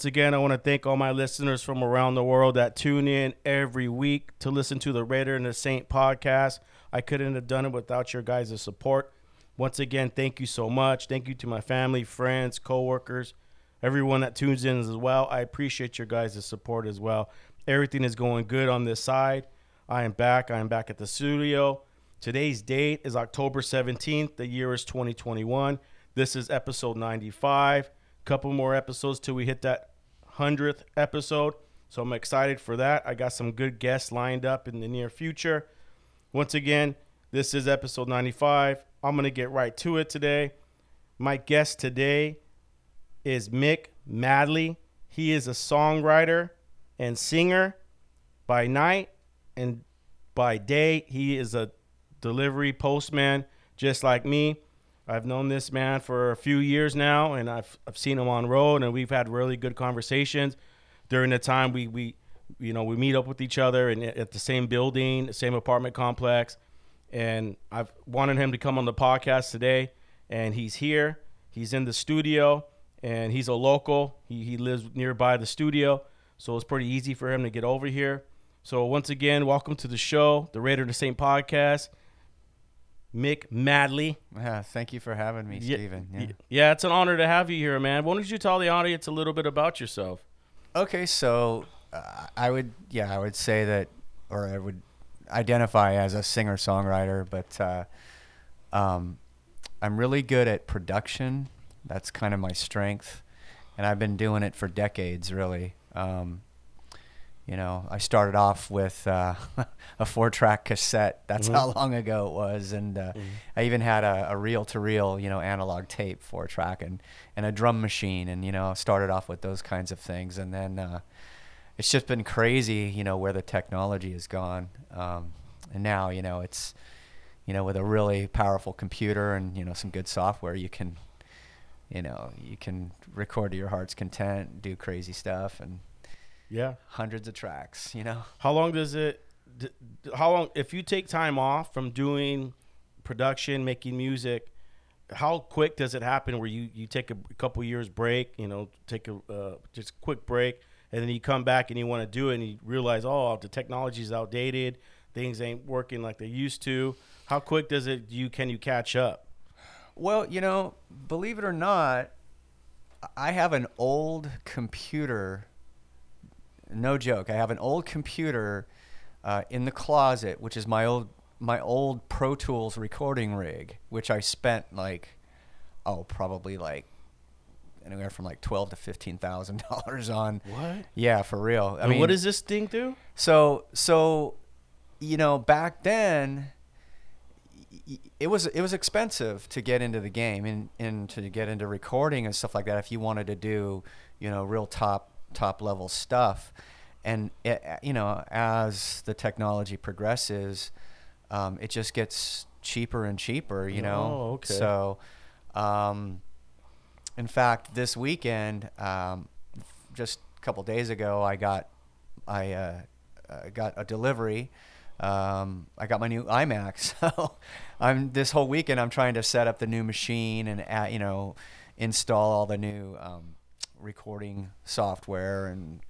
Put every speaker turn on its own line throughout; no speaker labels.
Once again, I want to thank all my listeners from around the world that tune in every week to listen to the Raider and the Saint podcast. I couldn't have done it without your guys' support. Once again, thank you so much. Thank you to my family, friends, coworkers, everyone that tunes in as well. I appreciate your guys' support as well. Everything is going good on this side. I am back. I am back at the studio. Today's date is October 17th. The year is 2021. This is episode 95. Couple more episodes till we hit that 100th episode. So I'm excited for that. I got some good guests lined up in the near future. Once again, this is episode 95. I'm going to get right to it today. My guest today is Mick Madlee. He is a songwriter and singer by night and by day. He is a delivery postman just like me. I've known this man for a few years now, and I've, I've seen him on road, and we've had really good conversations during the time we, we you know we meet up with each other and at the same building, the same apartment complex. And I've wanted him to come on the podcast today, and he's here. He's in the studio, and he's a local. He, he lives nearby the studio, so it's pretty easy for him to get over here. So once again, welcome to the show, the Raider to Saint podcast. Mick Madlee.
Yeah, thank you for having me, Steven. Yeah.
Yeah, it's an honor to have you here, man. Why don't you tell the audience a little bit about yourself?
Okay, so uh, I would, yeah, I would say that, or I would identify as a singer songwriter, but uh, um, I'm really good at production. That's kind of my strength, and I've been doing it for decades, really. Um, you know, I started off with uh, a four-track cassette. That's
Mhm.
how long ago it was, and uh, I even had a, a reel-to-reel, you know, analog tape four-track, and and a drum machine, and you know, started off with those kinds of things, and then uh, it's just been crazy, you know, where the technology has gone, um, and now, you know, it's you know, with a really powerful computer and you know some good software, you can, you know, you can record to your heart's content, do crazy stuff, and
Yeah.
hundreds of tracks, you know.
How long does it? How long? If you take time off from doing production, making music, how quick does it happen? Where you you take a couple years break, you know, take a uh, just quick break, and then you come back and you want to do it, and you realize, oh, the technology's outdated, things ain't working like they used to. How quick does it? You can you catch up?
Well, you know, believe it or not, I have an old computer. No joke. I have an old computer uh, in the closet, which is my old my old Pro Tools recording rig, which I spent like, oh, probably like anywhere from like twelve to fifteen thousand dollars on.
What?
Yeah, for real. I
and
mean,
what does this thing do?
so so, you know, back then, it was it was expensive to get into the game and, and to get into recording and stuff like that. If you wanted to do, you know, real top top level stuff, and it, you know, as the technology progresses, um, it just gets cheaper and cheaper. You know.
Oh, okay.
So, um, in fact, this weekend, um, just a couple days ago, I got I uh, uh, got a delivery. Um, I got my new iMac, so I'm this whole weekend I'm trying to set up the new machine and uh, you know install all the new um, recording software and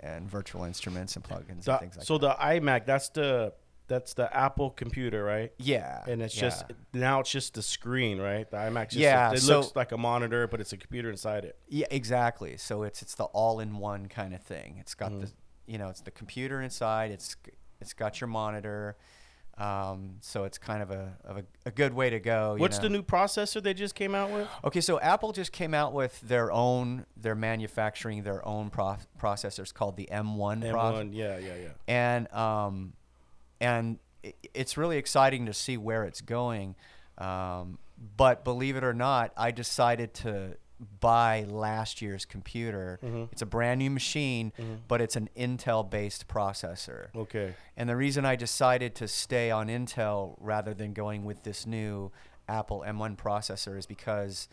and virtual instruments and plugins
The-
and things like
so
that.
So the iMac, that's the that's the Apple computer, right?
yeah,
And it's
yeah.
just now it's just the screen, right? The iMac. Just
Yeah,
it
so-
looks like a monitor, but it's a computer inside it.
Yeah, exactly. So it's it's the all-in-one kind of thing. It's got
Mm-hmm.
the you know it's the computer inside. It's it's got your monitor. Um, so it's kind of a of a, a good way to go. you
What's
know.
the new processor they just came out with?
Okay, so Apple just came out with their own. They're manufacturing their own pro- processors called the M1.
M1, yeah, yeah, yeah.
and um, and i- it's really exciting to see where it's going. Um, but believe it or not, I decided to buy last year's computer. It's a brand new machine, but it's an Intel-based processor.
Okay.
And the reason I decided to stay on Intel rather than going with this new Apple M1 processor is because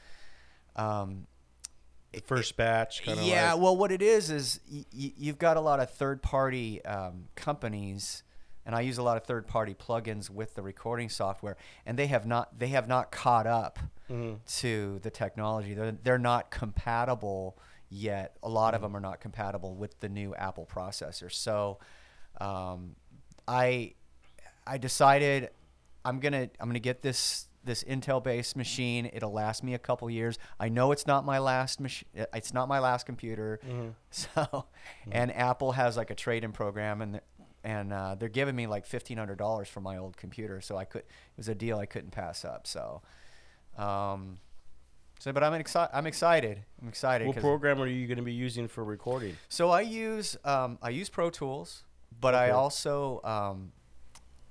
um,
The first batch, kind of.
yeah,
Like,
well, what it is is y- y- you've got a lot of third-party um, companies, and I use a lot of third-party plugins with the recording software, and they have not they have not caught up
Mm-hmm.
to the technology. They're they're not compatible yet. A lot of them are not compatible with the new Apple processor. So, um, I I decided I'm gonna I'm gonna get this this Intel based machine. It'll last me a couple years. I know it's not my last machine. It's not my last computer. So, and Apple has like a trade in program, and and uh, they're giving me like fifteen hundred dollars for my old computer. So I could it was a deal I couldn't pass up. So, um, so but I'm excited. I'm excited. I'm excited.
what program are you going to be using for recording?
so I use um, I use Pro Tools, but I also um,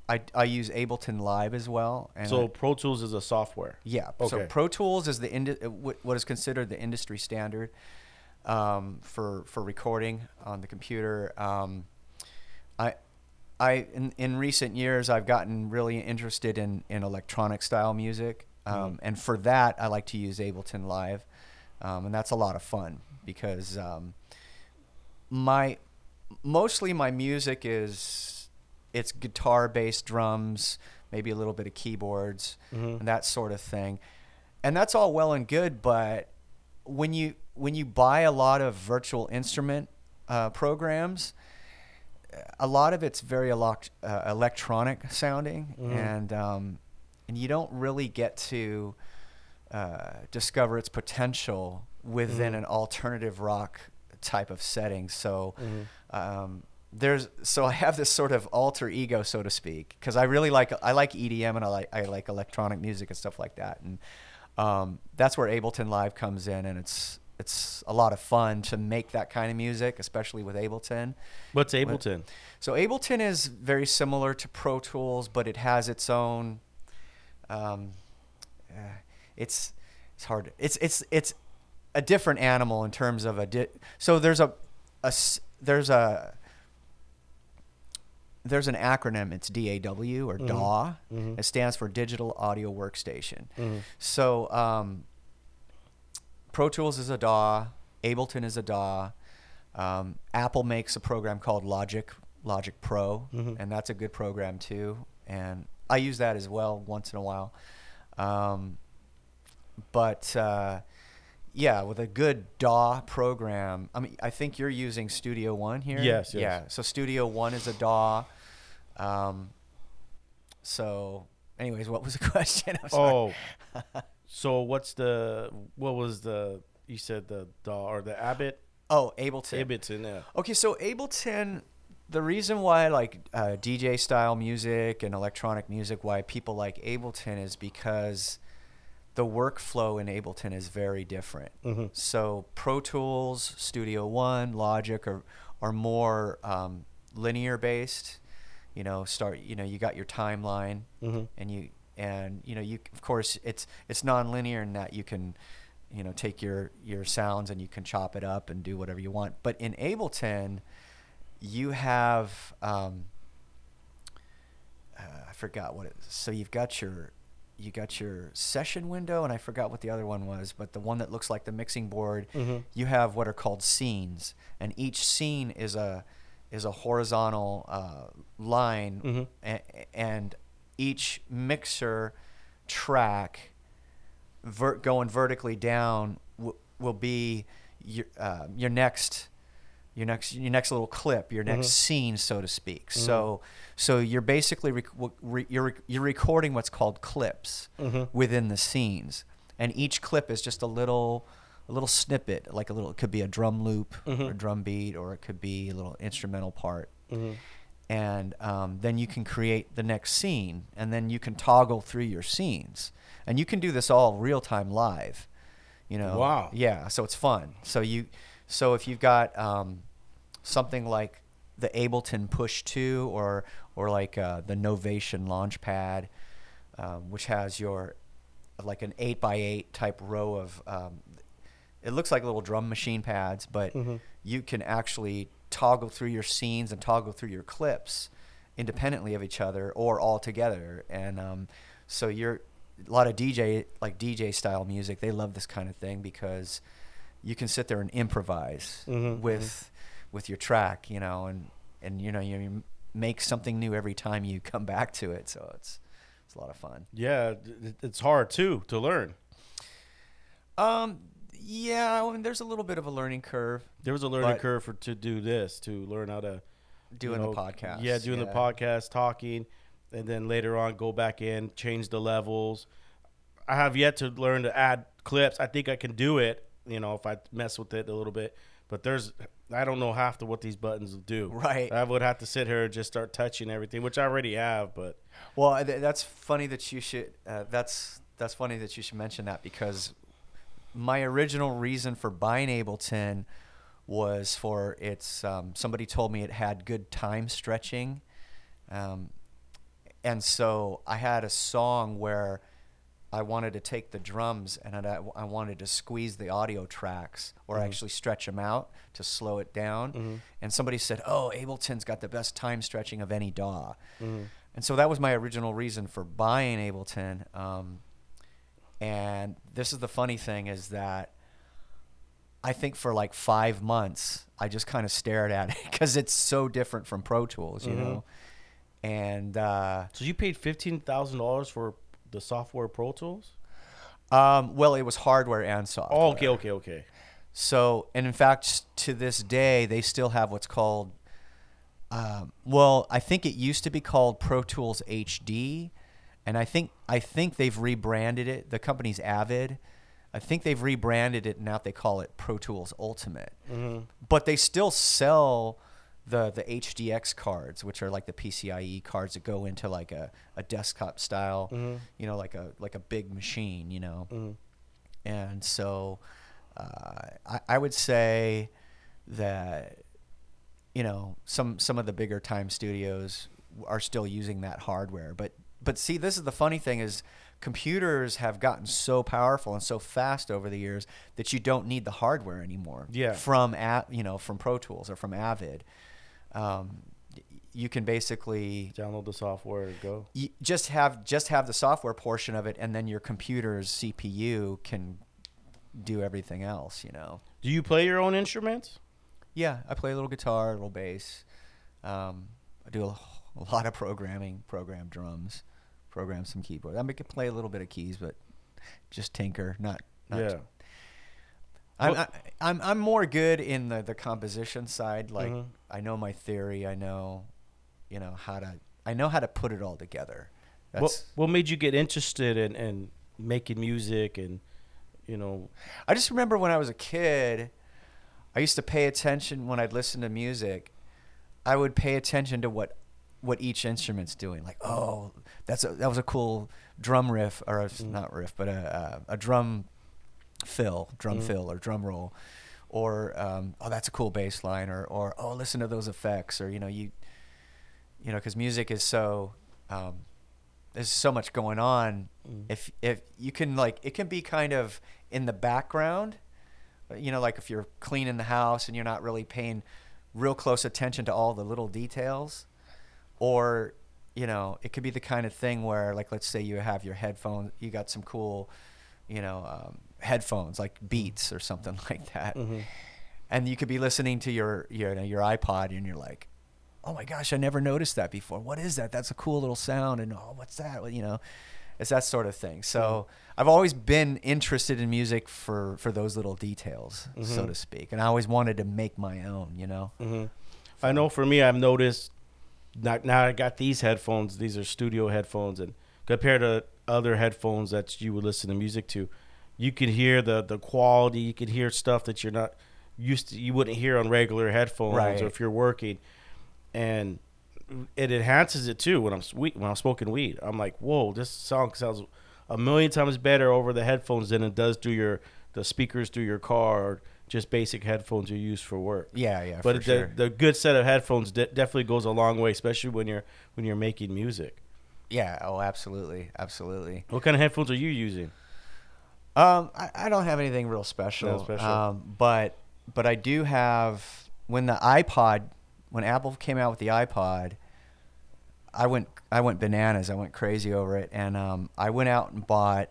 I, I use Ableton Live as well. And
So
I-
Pro Tools is a software.
yeah,
Okay.
so Pro Tools is the indi- uh, what is considered the industry standard um, for for recording on the computer. Um, I I in, in recent years I've gotten really interested in, in electronic style music, um, and for that I like to use Ableton Live, um, and that's a lot of fun because um, my mostly my music is it's guitar based drums maybe a little bit of keyboards
Mhm.
and that sort of thing. And that's all well and good but when you when you buy a lot of virtual instrument uh, programs a lot of it's very elect- uh, electronic sounding
Mhm.
and um, and you don't really get to uh, discover its potential within
Mhm.
an alternative rock type of setting. So
Mhm.
um, there's so I have this sort of alter ego, so to speak, because I really like I like EDM and I like I like electronic music and stuff like that, and um, that's where Ableton Live comes in, and it's it's a lot of fun to make that kind of music, especially with Ableton.
What's Ableton?
So Ableton is very similar to Pro Tools, but it has its own. Um, uh, it's it's hard. It's it's it's a different animal in terms of a. Di- so there's a, a there's a there's an acronym. It's DAW or DAW.
Mhm.
It stands for Digital Audio Workstation.
Mhm.
So um, Pro Tools is a DAW. Ableton is a DAW. Um, Apple makes a program called Logic Logic Pro,
Mhm.
and that's a good program too. And I use that as well once in a while. Um, but uh, yeah, with a good DAW program, I mean, I think you're using Studio One here.
Yes, yes.
Yeah. So Studio One is a DAW. Um, so, anyways, what was the question?
Oh, so what's the what was the you said the DAW or the Abbott
oh, Ableton.
Ableton? Yeah.
Okay, so Ableton, the reason why like uh, DJ style music and electronic music, why people like Ableton is because the workflow in Ableton is very different.
Mhm.
So Pro Tools, Studio One, Logic are are more um, linear based. You know, start. You know, you got your timeline,
Mhm.
and you and you know you of course it's it's non-linear in that you can you know take your your sounds and you can chop it up and do whatever you want but in ableton you have um, uh, i forgot what it is so you've got your you got your session window and i forgot what the other one was but the one that looks like the mixing board
Mhm.
you have what are called scenes and each scene is a is a horizontal uh, line
Mhm.
a- and each mixer track ver- going vertically down w- will be your uh, your next your next your next little clip, your next mm-hmm. scene, so to speak. Mm-hmm. So so you're basically rec- re- you're rec- you're recording what's called clips mm-hmm. within the scenes, and each clip is just a little a little snippet, like a little. It could be a drum loop, or a drum beat, or it could be a little instrumental part. And um, then you can create the next scene, and then you can toggle through your scenes, and you can do this all real time live. You know.
Wow.
Yeah. So it's fun. So you, so if you've got um, something like the Ableton Push Two or or like uh, the Novation Launchpad, um, which has your like an eight by eight type row of. Um, it looks like little drum machine pads, but you can actually toggle through your scenes and toggle through your clips independently of each other or all together. And um, so you're a lot of DJ like DJ style music. They love this kind of thing because you can sit there and improvise
Mhm,
with with your track, you know, and and you know you, you make something new every time you come back to it. So it's it's a lot of fun.
Yeah, it's hard too to learn.
Um, yeah, I mean, there's a little bit of a learning curve.
There was a learning
But-
curve for to do this, to learn how to
Doing
you
the podcast,
Yeah, doing the podcast, talking, and then later on go back in, change the levels. I have yet to learn to add clips. I think I can do it, you know, if I mess with it a little bit. But there's, I don't know half to what these buttons do.
Right.
I would have to sit here and just start touching everything, which I already have. But
Well, th- that's funny that you should. Uh, that's that's funny that you should mention that because my original reason for buying Ableton was for its. Um, somebody told me it had good time stretching, um, and so I had a song where I wanted to take the drums and I, I wanted to squeeze the audio tracks or actually stretch them out to slow it down. And somebody said, "Oh, Ableton's got the best time stretching of any DAW." And so that was my original reason for buying Ableton. Um, and this is the funny thing is that I think for like five months I just kind of stared at it because it's so different from Pro Tools, you know. And uh,
so you paid fifteen thousand dollars for the software Pro Tools?
um, well, it was hardware and software.
Oh, okay, okay, okay.
So, and in fact, to this day, they still have what's called, um, well, I think it used to be called Pro Tools HD, and I think I think they've rebranded it. The company's Avid. I think they've rebranded it and now they call it Pro Tools Ultimate. Mm-hmm. But they still sell the the HDX cards, which are like the PCIe cards that go into like a, a desktop style, mm-hmm. you know, like a like a big machine, you know. Mm-hmm. And so uh, I, I would say that you know some some of the bigger time studios are still using that hardware but but see this is the funny thing is computers have gotten so powerful and so fast over the years that you don't need the hardware anymore
Yeah.
from a, you know from pro tools or from avid um, you can basically
Download the software and go.
you just have just have the software portion of it and then your computer's cpu can do everything else you know
Do you play your own instruments?
yeah i play a little guitar a little bass um, i do a, a lot of programming program drums program some keyboard i mean, I play a little bit of keys but just tinker not, not
yeah.
I'm,
Well-
I, I'm I'm more good in the, the composition side. Like
Mhm.
I know my theory. I know, you know how to. I know how to put it all together. That's
What What made you get interested in, in making music and you know?
I just remember when I was a kid, I used to pay attention when I'd listen to music. I would pay attention to what what each instrument's doing. Like, oh, that's a, that was a cool drum riff, or a, not riff, but a, a, a drum fill, drum fill, or drum roll, or um, oh, that's a cool bass line, or or oh, listen to those effects, or you know, you you know, because music is so um, there's so much going on. If if you can like, it can be kind of in the background. uh, You know, like if you're cleaning the house and you're not really paying real close attention to all the little details, or you know, it could be the kind of thing where, like, let's say you have your headphones, you got some cool, you know, um, headphones like Beats or something like that, and you could be listening to your your your iPod and you're like, oh my gosh, I never noticed that before. What is that? That's a cool little sound. And oh, what's that? Well, You know, It's that sort of thing. So I've always been interested in music for for those little details, so to speak, and I always wanted to make my own. You know.
hmm I know for me, I've noticed. Not, now I got these headphones. These are studio headphones, and compared to other headphones that you would listen to music to, you could hear the the quality. You could hear stuff that you're not used to. You wouldn't hear on regular headphones,
Right.
or if you're working, and it enhances it too. When I'm sweet, when I'm smoking weed, I'm like, whoa, this song sounds a million times better over the headphones than it does through your the speakers through your car or just basic headphones you use for work.
Yeah, yeah,
But
for
the,
sure.
the good set of headphones de- definitely goes a long way, especially when you're when you're making music.
yeah. Oh, absolutely, absolutely.
What kind of headphones are you using?
Um, I, I don't have anything real special.
No special.
Um, but but I do have when the iPod when Apple came out with the iPod, I went I went bananas. I went crazy over it, and um, I went out and bought.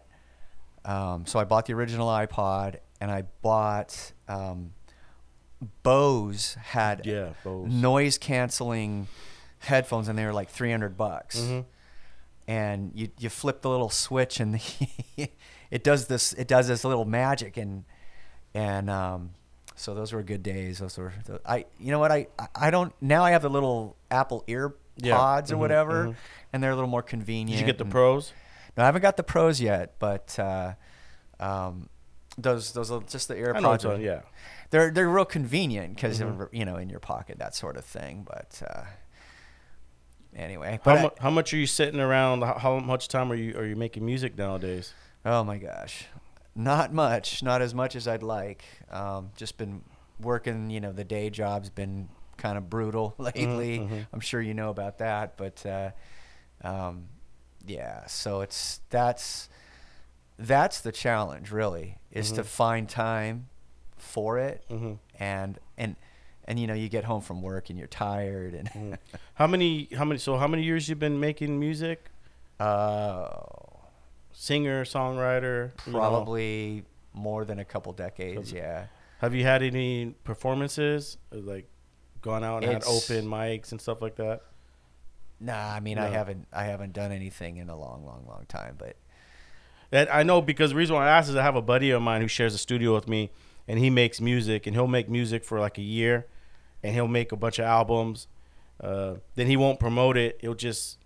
Um, so I bought the original iPod, and I bought um, Bose had
Yeah, Bose.
noise canceling headphones, and they were like three hundred bucks
Mhm.
and you you flip the little switch and it does this it does this little magic and and um so those were good days those were tho- I you know what I I don't now I have the little Apple ear
Yeah.
pods or
Mhm,
whatever
mhm.
and they're a little more convenient
Did you get the
and-
pros?
no I haven't got the pros yet but uh um those those little, just the
know
pods are-
yeah.
they're they're real convenient because
Mhm.
they're you know in your pocket that sort of thing but uh anyway
How,
but I-
how much are you sitting around? How, how much time are you are you making music nowadays?
Oh my gosh, not much, not as much as I'd like. Um, just been working, you know, the day job's been kind of brutal lately.
mhm.
I'm sure you know about that, but uh, um, yeah, so it's that's that's the challenge really is to
Mhm.
find time for it
Mhm.
and and and you know you get home from work and you're tired and
Mhm. How many how many so how many years you've been making music?
uh,
Singer, songwriter, you know?
probably more than a couple decades, yeah.
Have you had any performances? Uh, Like gone out and
It's-
had open mics and stuff like that?
Nah, I mean I haven't I haven't done anything in a long, long, long time. But
That I know because the reason why I asked is I have a buddy of mine who shares a studio with me, and he makes music, and he'll make music for like a year, and he'll make a bunch of albums. Uh, then he won't promote it. He'll just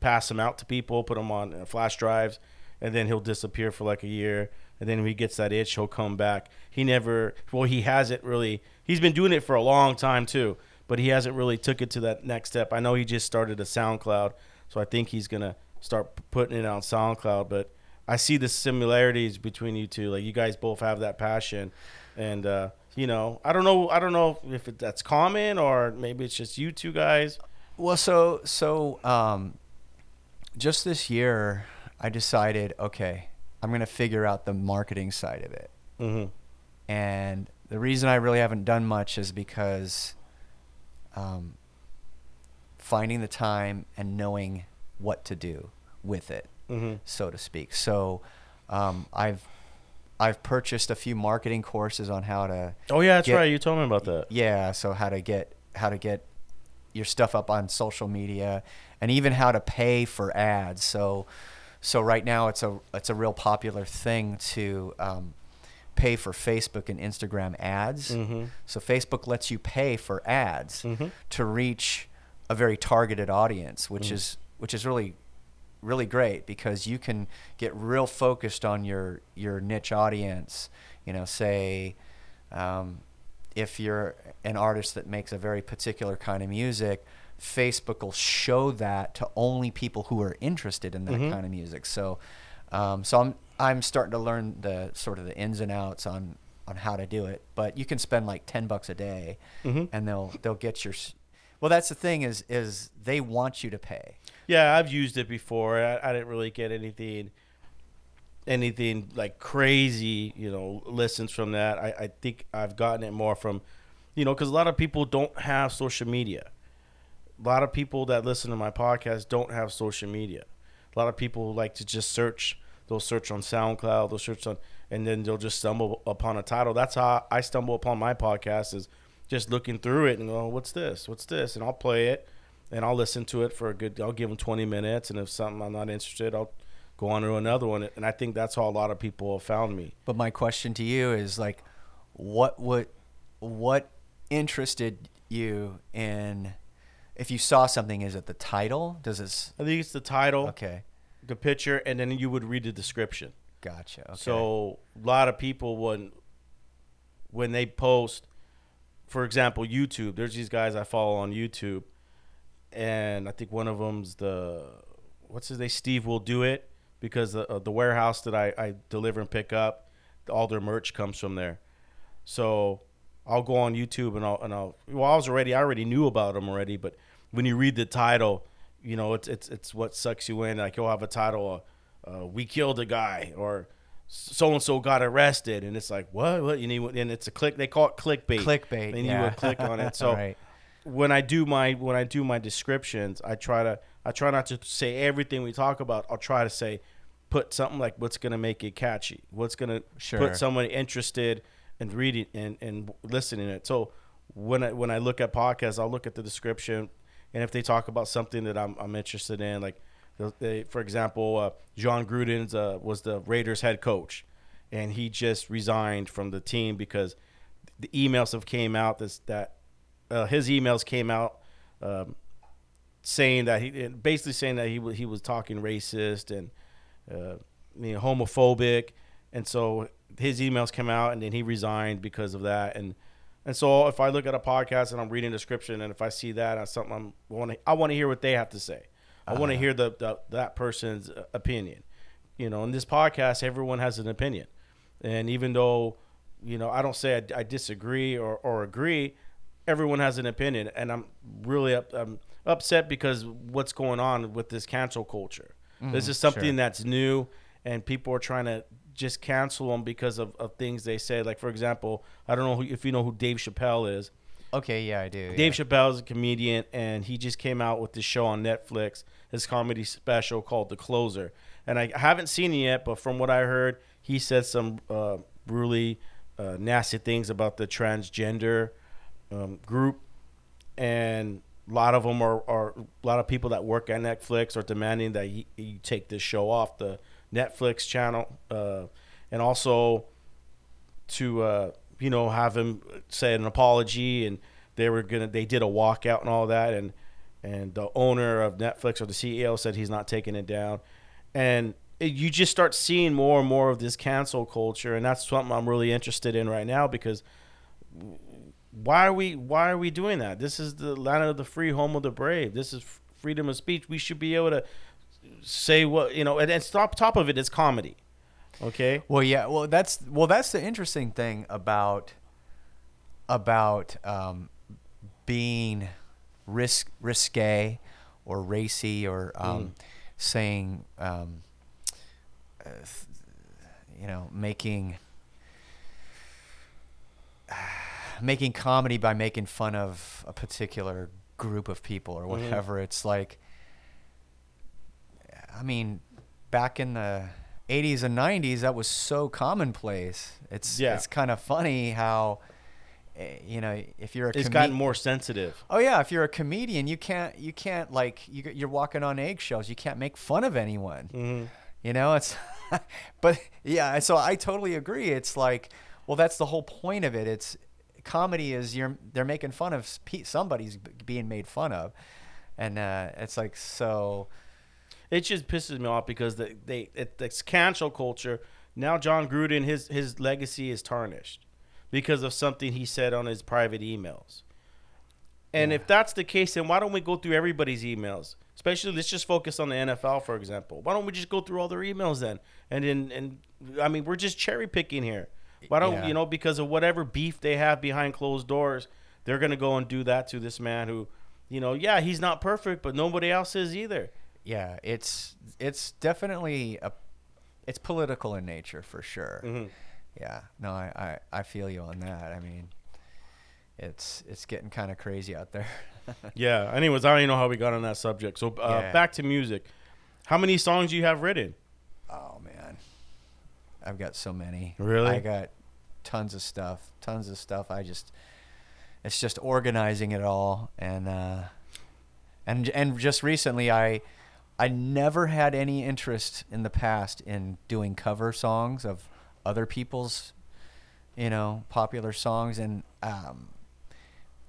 pass them out to people, put them on uh, flash drives, and then he'll disappear for like a year. And then when he gets that itch, he'll come back. He never, well, he hasn't really. He's been doing it for a long time too, but he hasn't really took it to that next step. I know he just started a SoundCloud, so I think he's gonna start putting it on SoundCloud. But I see the similarities between you two. Like you guys both have that passion, and uh, you know, I don't know, I don't know if it, that's common or maybe it's just you two guys.
well, so so um, just this year, I decided, okay, I'm gonna figure out the marketing side of it.
Mm-hmm.
And the reason I really haven't done much is because um, finding the time and knowing what to do with it,
Mm-hmm.
so to speak. So um, I've I've purchased a few marketing courses on how to
Oh yeah, that's
Get-
right. You told me about that.
yeah so how to get how to get your stuff up on social media and even how to pay for ads so so right now it's a it's a real popular thing to um, pay for facebook and instagram ads
Mhm.
so facebook lets you pay for ads
Mhm.
to reach a very targeted audience which
Mhm.
is which is really really great because you can get real focused on your your niche audience you know say um, if you're an artist that makes a very particular kind of music facebook will show that to only people who are interested in that
Mhm.
kind of music so um, so i'm i'm starting to learn the sort of the ins and outs on on how to do it but you can spend like 10 bucks a day
Mhm.
and they'll they'll get your well that's the thing is is they want you to pay
Yeah, I've used it before. I, I didn't really get anything, anything like crazy, you know, listens from that. I, I think I've gotten it more from, you know, because a lot of people don't have social media. A lot of people that listen to my podcast don't have social media. A lot of people like to just search. They'll search on SoundCloud. They'll search on, and then they'll just stumble upon a title. That's how I stumble upon my podcast is just looking through it and go, "What's this? What's this?" And I'll play it and I'll listen to it for a good. I'll give them twenty minutes, and if something I'm not interested, I'll go on to another one. And I think that's how a lot of people have found me.
But my question to you is like, what would, what interested you in? If you saw something, is it the title? Does it?
I think it's the title,
Okay,
the picture, and then you would read the description.
gotcha. Okay.
So a lot of people when when they post, for example, YouTube. There's these guys I follow on YouTube, and I think one of them's the what's his name? Steve will do it because the uh, the warehouse that I, I deliver and pick up, all their merch comes from there. So I'll go on YouTube and I'll and I'll well I was already I already knew about them already, but when you read the title, you know it's it's it's what sucks you in. Like you'll have a title, uh, uh, "We killed a guy" or "So and so got arrested," and it's like what what you need, and it's a click. They call it clickbait.
Clickbait,
And
yeah.
you would click on it. So
Right.
When I do my when I do my descriptions, I try to I try not to say everything we talk about. I'll try to say put something like what's gonna make it catchy, what's gonna
Sure.
put someone interested in reading and and listening to it. So when I when I look at podcasts, I'll look at the description, and if they talk about something that I'm I'm interested in, like they'll- for example, uh, Jon Gruden's uh, was the Raiders head coach, and he just resigned from the team because the emails have came out that's, that uh, his emails came out um, saying that he basically saying that he was he was talking racist and uh, you know, homophobic, and so his emails came out, and then he resigned because of that. And and so if I look at a podcast and I'm reading the description, and if I see that as something I'm want to, I want to hear what they have to say. I want to hear the, the that person's uh, opinion. You know, in this podcast, everyone has an opinion, and even though you know I don't say I, I disagree or, or agree, everyone has an opinion, and I'm really up, I'm upset because what's going on with this cancel culture. this is something
sure.
that's new, and people are trying to just cancel them because of, of things they say. Like for example, I don't know who, if you know who Dave Chappelle is.
Okay, yeah, I do.
Dave
yeah.
Chappelle is a comedian, and he just came out with this show on Netflix, his comedy special called The Closer. And I haven't seen it yet, but from what I heard, he said some uh, really uh, nasty things about the transgender um, group, and a lot of them are, are a lot of people that work at Netflix are demanding that he take this show off the Netflix channel, uh, and also to uh, you know have him say an apology and they were gonna they did a walkout and all that and and the owner of Netflix or the CEO said he's not taking it down. And it, you just start seeing more and more of this cancel culture and that's something I'm really interested in right now because why are we why are we doing that? This is the land of the free home of the brave. This is f- freedom of speech. We should be able to say what you know and, and top top of it is comedy okay?
Well, yeah. Well, that's well, that's the interesting thing about about um, being risk risque or racy or um, saying um, uh, you know making making comedy by making fun of a particular group of people or whatever. It's like I mean, back in the 80s and 90s, that was so commonplace. It's
Yeah.
it's kind of funny how, eh, you know, if you're a comedian
it's
comed-
gotten more sensitive
Oh yeah, if you're a comedian, you can't you can't like you, you're walking on eggshells. You can't make fun of anyone.
Mhm.
You know, it's but yeah, so I totally agree. It's like, well, that's the whole point of it. It's comedy is you're they're making fun of somebody's being made fun of, and uh, it's like so.
it just pisses me off because they, they it, it's cancel culture. Now Jon Gruden his his legacy is tarnished because of something he said on his private emails. And if that's the case, then why don't we go through everybody's emails? Especially, let's just focus on the NFL, for example. Why don't we just go through all their emails then? And then, and I mean, we're just cherry picking here. Why don't
Yeah.
you know? Because of whatever beef they have behind closed doors, they're gonna go and do that to this man who, you know, yeah, he's not perfect, but nobody else is either.
yeah, it's it's definitely a it's political in nature for sure.
Mhm.
Yeah, no, I, I I feel you on that. I mean, it's it's getting kind of crazy out there.
Yeah. Anyways, I don't even know how we got on that subject. So uh,
Yeah.
back to music. How many songs do you have written?
I've got so many.
Really?
I got tons of stuff, tons of stuff. I just it's just organizing it all and uh and and just recently I I never had any interest in the past in doing cover songs of other people's, you know, popular songs. And um,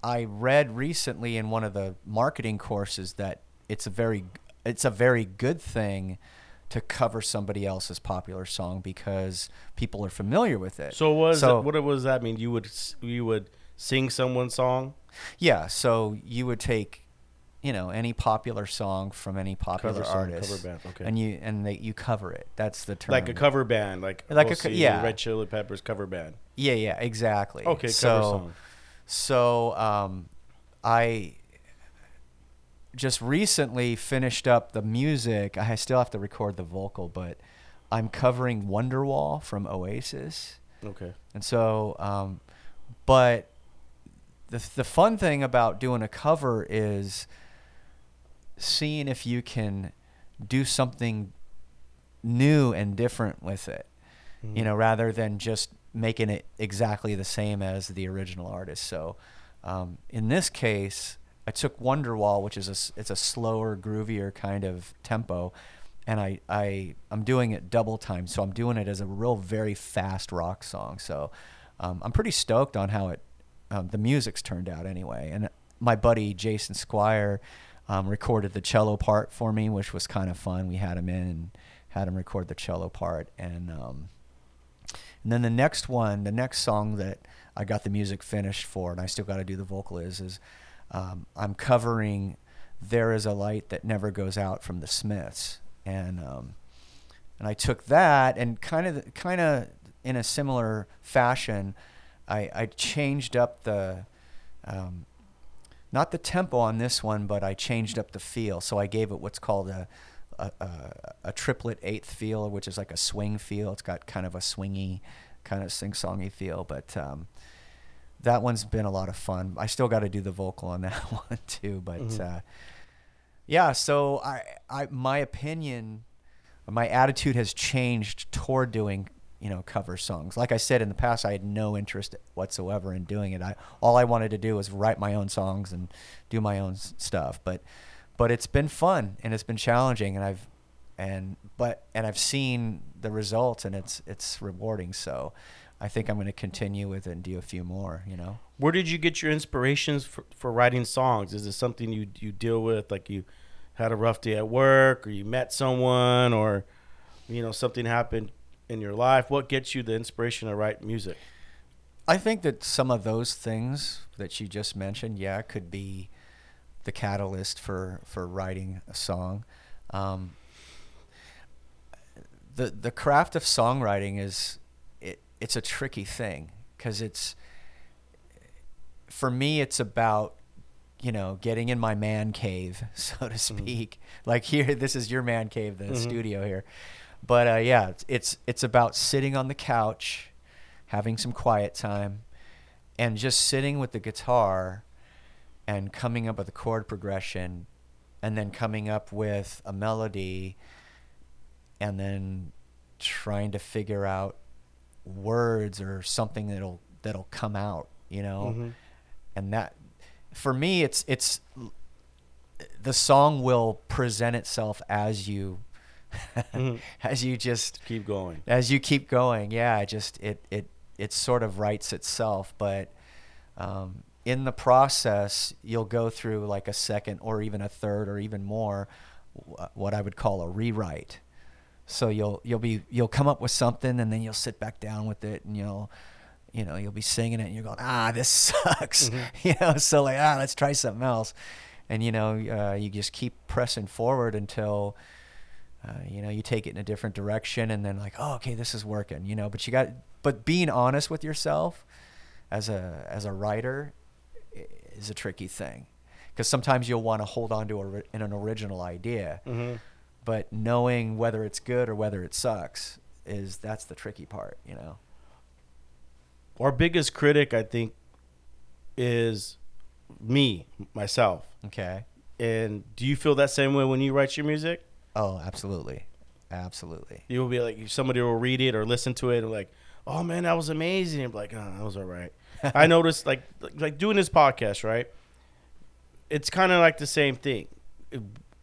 I read recently in one of the marketing courses that it's a very it's a very good thing to cover somebody else's popular song because people are familiar with it.
So was
So-
what does that mean? You would you would sing someone's song,
Yeah, so you would take, you know, any popular song from any popular
Cover song,
artist,
cover band, okay.
and you and they, you cover it. That's the term.
like a cover band, like
Like a co- yeah.
Red Chili Peppers cover band.
Yeah, yeah, exactly.
Okay,
so,
cover song.
So um, I just recently finished up the music. I still have to record the vocal, but I'm covering Wonderwall from Oasis.
Okay.
And so, um, but the the fun thing about doing a cover is seeing if you can do something new and different with it. You know, rather than just making it exactly the same as the original artist. So, um, in this case, I took Wonderwall, which is a it's a slower, groovier kind of tempo, and I I I'm doing it double time. So I'm doing it as a real very fast rock song. So um, I'm pretty stoked on how it um, the music's turned out anyway. And my buddy Jason Squire um, recorded the cello part for me, which was kind of fun. We had him in and had him record the cello part, and um, and then the next one, the next song that I got the music finished for, and I still got to do the vocal is, is um, I'm covering "There Is a Light That Never Goes Out" from the Smiths, and um, and I took that and kind of kind of in a similar fashion, I, I changed up the um, not the tempo on this one, but I changed up the feel. So I gave it what's called a a, a, a triplet eighth feel, which is like a swing feel. It's got kind of a swingy, kind of sing-songy feel, but um, that one's been a lot of fun. I still got to do the vocal on that one too, but uh, yeah. So I, I, my opinion, my attitude has changed toward doing, you know, cover songs. Like I said in the past, I had no interest whatsoever in doing it. I all I wanted to do was write my own songs and do my own s- stuff. But, but it's been fun and it's been challenging, and I've, and but and I've seen the results, and it's it's rewarding. So. I think I'm going to continue with it and do a few more, you know.
Where did you get your inspirations for, for writing songs? Is it something you you deal with, like you had a rough day at work, or you met someone, or you know something happened in your life? What gets you the inspiration to write music?
I think that some of those things that you just mentioned, yeah, could be the catalyst for, for writing a song. Um, the the craft of songwriting is it's a tricky thing because it's for me it's about you know getting in my man cave so to speak. Like here this is your man cave the studio here. But uh, yeah it's, it's it's about sitting on the couch having some quiet time and just sitting with the guitar and coming up with a chord progression and then coming up with a melody and then trying to figure out words or something that'll that'll come out you know
Mhm.
and that for me it's it's the song will present itself as you
Mhm.
as you just
Keep going.
as you keep going yeah just it it it sort of writes itself but um, in the process you'll go through like a second or even a third or even more what i would call a rewrite so you'll you'll be you'll come up with something and then you'll sit back down with it and you'll you know you'll be singing it and you're going ah this sucks. You know so like ah let's try something else. And you know uh, you just keep pressing forward until uh, you know you take it in a different direction and then like oh okay this is working you know but you got but being honest with yourself as a as a writer is a tricky thing because sometimes you'll want to hold on to a, an original idea
Mhm.
But knowing whether it's good or whether it sucks is that's the tricky part you know
Our biggest critic, I think, is me, myself.
okay
And do you feel that same way when you write your music?
oh absolutely absolutely
You will be like, somebody will read it or listen to it and like, oh man, that was amazing. And like, oh, that was all right. I noticed like like doing this podcast, right? It's kind of like the same thing.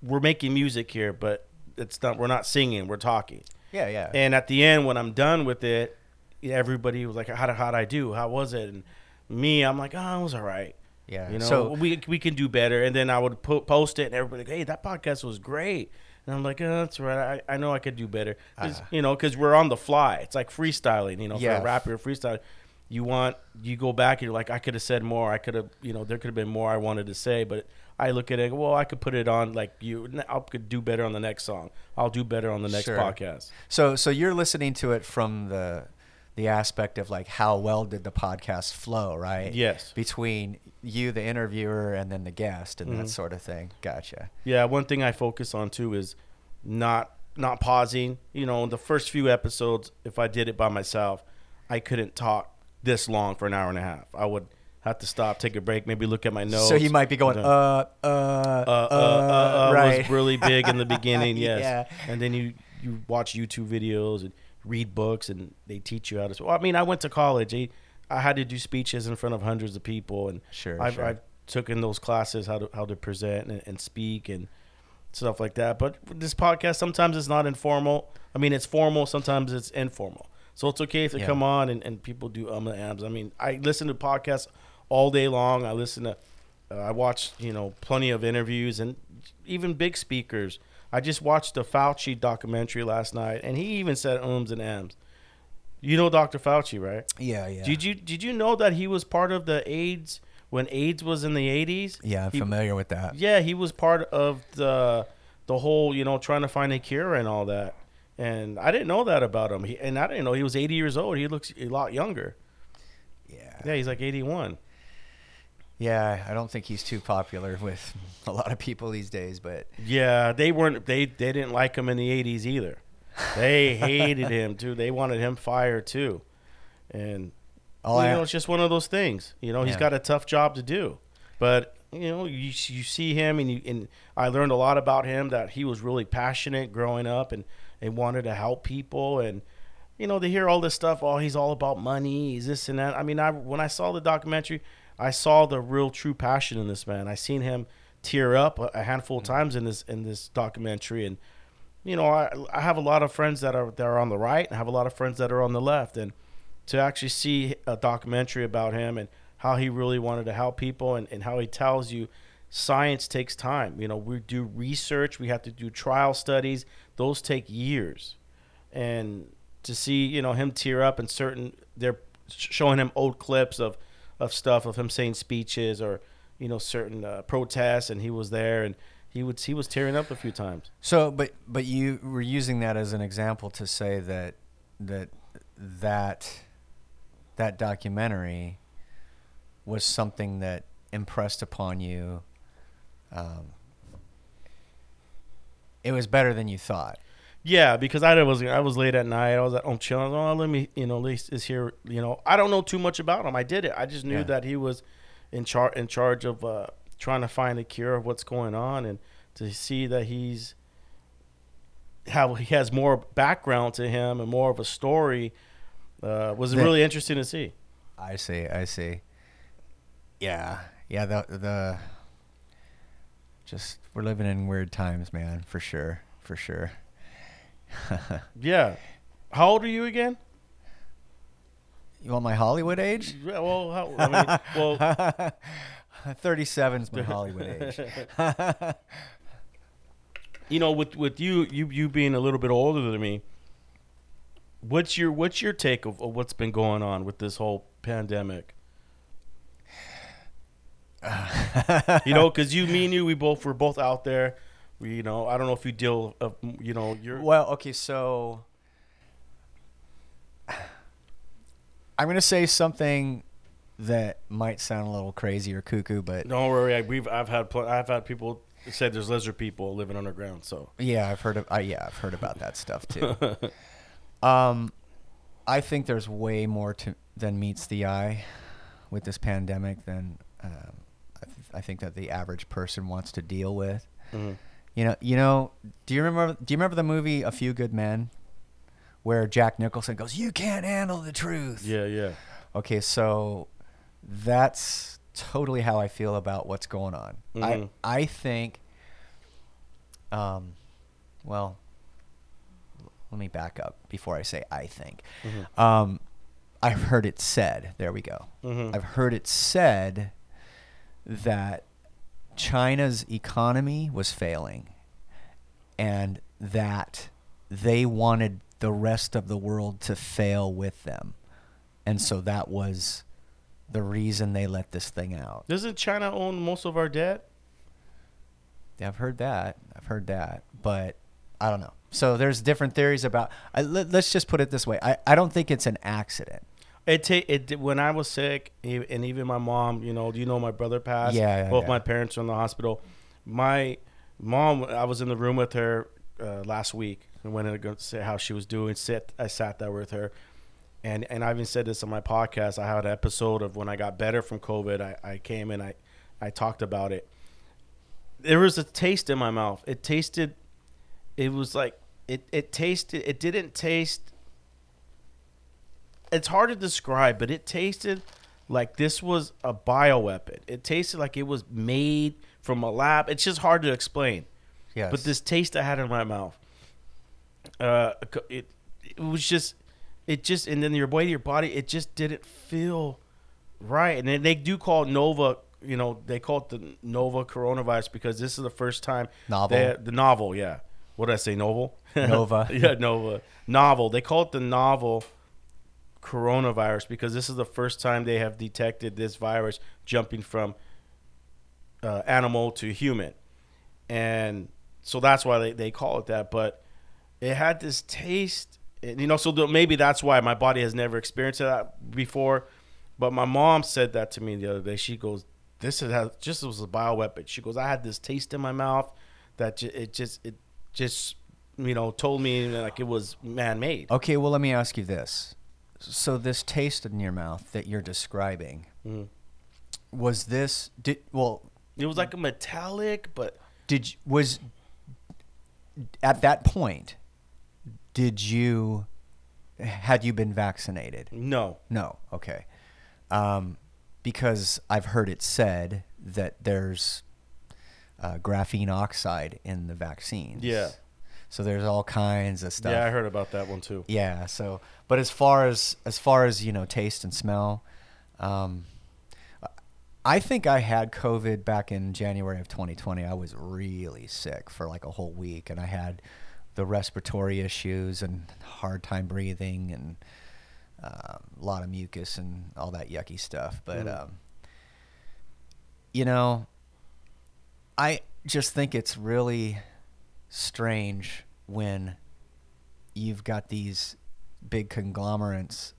we're making music here, but it's not. We're not singing. We're talking.
Yeah, yeah.
And at the end, when I'm done with it, everybody was like, "How did how'd I do? How was it?" And me, I'm like, "Oh, it was all right."
yeah.
You know,
so
we we can do better. And then I would po- post it, and everybody, like, "Hey, that podcast was great." And I'm like, oh, "That's right. I, I know I could do better."
Ah.
you know, because we're on the fly. It's like freestyling. You know,
Yeah.
for a rapper, freestyle. You want you go back and you're like, I could have said more. I could have, you know, there could have been more I wanted to say. But I look at it, well, I could put it on like you. I could do better on the next song. I'll do better on the next
Sure.
podcast.
So so you're listening to it from the the aspect of like how well did the podcast flow, right?
Yes.
Between you, the interviewer, and then the guest, and
Mhm.
that sort of thing. Gotcha.
Yeah, one thing I focus on too is not not pausing. You know, the first few episodes, if I did it by myself, I couldn't talk this long for an hour and a half. I would have to stop, take a break, maybe look at my notes.
so you might be going, uh, uh,
uh, uh, uh, uh,
right.
was really big in the beginning, yes.
Yeah.
And then you you watch YouTube videos and read books, and they teach you how to. Well, I mean, I went to college. I, I had to do speeches in front of hundreds of people, and
Sure,
I've,
sure.
I've took in those classes how to how to present and, and speak and stuff like that. But this podcast sometimes it's not informal. I mean, it's formal. Sometimes it's informal. So it's okay if they
Yeah.
come on and, and people do um and abs. I mean, I listen to podcasts all day long. I listen to, uh, I watch you know plenty of interviews and even big speakers. I just watched the Fauci documentary last night, and he even said ums and ams. You know Dr. Fauci, right?
Yeah, yeah.
Did you did you know that he was part of the AIDS when AIDS was in the eighties?
yeah, I'm
He-
familiar with that.
Yeah, he was part of the the whole you know trying to find a cure and all that. And I didn't know that about him. He, and I didn't know he was 80 years old. He looks a lot younger.
Yeah.
Yeah, he's like 81.
Yeah, I don't think he's too popular with a lot of people these days, but
Yeah, they weren't. They they didn't like him in the 80s either. They hated him too. They wanted him fired too. And
all
well, you
I,
know, it's just one of those things. You know, he's
Yeah.
got a tough job to do, but you know, you you see him, and you, and I learned a lot about him that he was really passionate growing up, and and wanted to help people, and you know, to hear all this stuff, oh, he's all about money, he's this and that. I mean, I when I saw the documentary, I saw the real true passion in this man. I seen him tear up a, handful of times in this in this documentary, and you know, I I have a lot of friends that are that are on the right, and I have a lot of friends that are on the left, and to actually see a documentary about him and how he really wanted to help people and, and how he tells you science takes time. You know, we do research, we have to do trial studies, those take years. And to see, you know, him tear up and certain they're showing him old clips of of stuff of him saying speeches or you know certain uh, protests and he was there and he would he was tearing up a few times.
So, but but you were using that as an example to say that that that that documentary was something that impressed upon you. Um, it was better than you thought.
Yeah, because I was I was late at night. I was at home chilling. Oh, let me, you know, at least is here. You know, I don't know too much about him. I did it. I just knew
Yeah.
that he was in charge in charge of uh, trying to find a cure of what's going on, and to see that he's how he has more background to him and more of a story uh, was
That-
really interesting to see.
I see. I see. Yeah. Yeah. The the. Just we're living in weird times, man. For sure. For sure.
Yeah. How old are you again?
You want my Hollywood age?
Yeah, Well, how, I mean, well,
37 is my Hollywood age.
you know, with with you you you being a little bit older than me, what's your what's your take of, of what's been going on with this whole pandemic? You know, because you, me, and you, we both were both out there. You know, I don't know if you deal you know, you're
well, okay, so I'm going to say something that might sound a little crazy or cuckoo, but
Don't worry, I, we've I've had pl- I've had people say there's lizard people living underground. So
yeah, I've heard of I yeah, I've heard about that stuff too. um I think there's way more to than meets the eye with this pandemic than um, I, th- I think that the average person wants to deal with.
mhm.
You know, you know. Do you remember? Do you remember the movie A Few Good Men, where Jack Nicholson goes, "You can't handle the truth."
yeah, yeah,
Okay, so that's totally how I feel about what's going on.
Mhm.
I I think um, well, let me back up before I say I think.
Mm-hmm.
Um, I've heard it said. There we go.
Mhm.
I've heard it said that China's economy was failing, and that they wanted the rest of the world to fail with them, and so that was the reason they let this thing out.
Doesn't China own most of our debt?
Yeah, I've heard that. I've heard that, but I don't know. So there's different theories about. I, let, us just put it this way. I, I don't think it's an accident.
It ta- it when I was sick, and even my mom. You know, you know my brother passed?
Yeah, yeah,
Both
yeah.
my parents are in the hospital. My mom, I was in the room with her uh, last week, and went in to go say how she was doing. Sit, I sat there with her, and and I even said this on my podcast. I had an episode of when I got better from COVID. I, I came and I I talked about it. There was a taste in my mouth. It tasted. It was like it. It tasted. It didn't taste it's hard to describe, but it tasted like this was a bioweapon. It tasted like it was made from a lab. It's just hard to explain.
Yes.
But this taste I had in my mouth, uh, it it was just, it just, and then your way to your body, it just didn't feel right. And then they do call it Nova. You know, they call it the Nova coronavirus because this is the first time
Novel.
they- the novel, yeah. What did I say? Novel.
Nova.
yeah, Nova. Novel. They call it the novel coronavirus because this is the first time they have detected this virus jumping from uh, animal to human. And so that's why they, they call it that. But it had this taste, and, you know, so maybe that's why my body has never experienced that before. But my mom said that to me the other day. She goes, This is how, just was a bioweapon. She goes, I had this taste in my mouth that ju- it just, it just, you know, told me like it was man made.
Okay, well, let me ask you this. So this taste in your mouth that you're describing,
Mhm.
was this did well
It was like a metallic, but
did was at that point did you had you been vaccinated?
no.
No. Okay. Um, because I've heard it said that there's uh, graphene oxide in the vaccines.
Yeah.
So there's all kinds of stuff.
Yeah, I heard about that one too.
Yeah. So, but as far as as far as you know, taste and smell, um, I think I had COVID back in January of 2020. I was really sick for like a whole week, and I had the respiratory issues and hard time breathing and uh, a lot of mucus and all that yucky stuff. But
Mm.
um, you know, I just think it's really strange when you've got these big conglomerates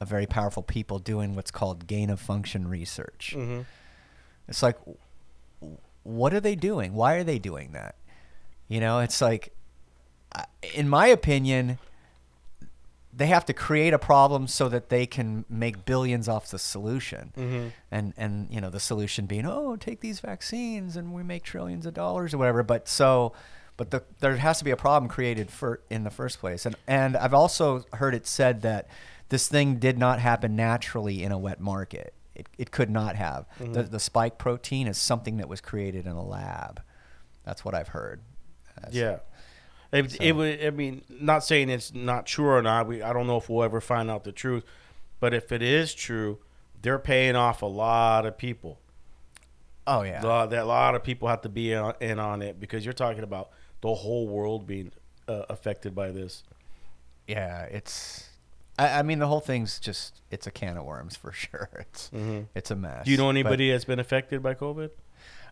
of very powerful people doing what's called gain of function research.
Mm-hmm.
It's like, what are they doing? Why are they doing that? You know, it's like, in my opinion, they have to create a problem so that they can make billions off the solution.
Mhm.
And and you know, the solution being, "Oh, take these vaccines and we make trillions of dollars or whatever." But so but the, there has to be a problem created for in the first place. And and I've also heard it said that this thing did not happen naturally in a wet market. It, it could not have. Mm-hmm. The, the spike protein is something that was created in a lab. That's what I've heard. That's-
Yeah. It,
So-
it would. I mean, not saying it's not true or not. We I don't know if we'll ever find out the truth, but if it is true, they're paying off a lot of people.
Oh yeah.
A lot, that a lot of people have to be in, in on it because you're talking about the whole world being uh, affected by this.
yeah, it's. I, I mean, the whole thing's just it's a can of worms for sure. It's
Mhm.
it's a mess.
Do you know
But,
anybody that's been affected by COVID?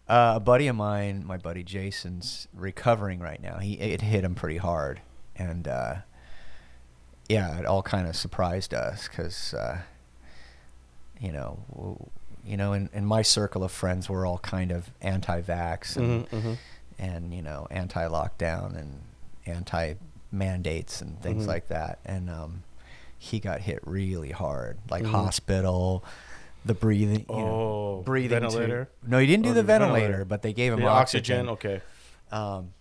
uh, a buddy of mine, my buddy Jason's recovering right now. He it hit him pretty hard, and uh, yeah, it all kind of surprised us because uh, you know, you know, in, in my circle of friends, we're all kind of anti-vax and
Mhm, mhm.
And you know anti-lockdown and anti-mandates and things
Mhm.
like that. And um, he got hit really hard, like
Mhm.
hospital, the breathing, you know,
Oh,
breathing
ventilator?
No, he didn't do
Oh,
the
the
ventilator,
ventilator.
but they gave him
The
oxygen.
oxygen. Okay.
Um,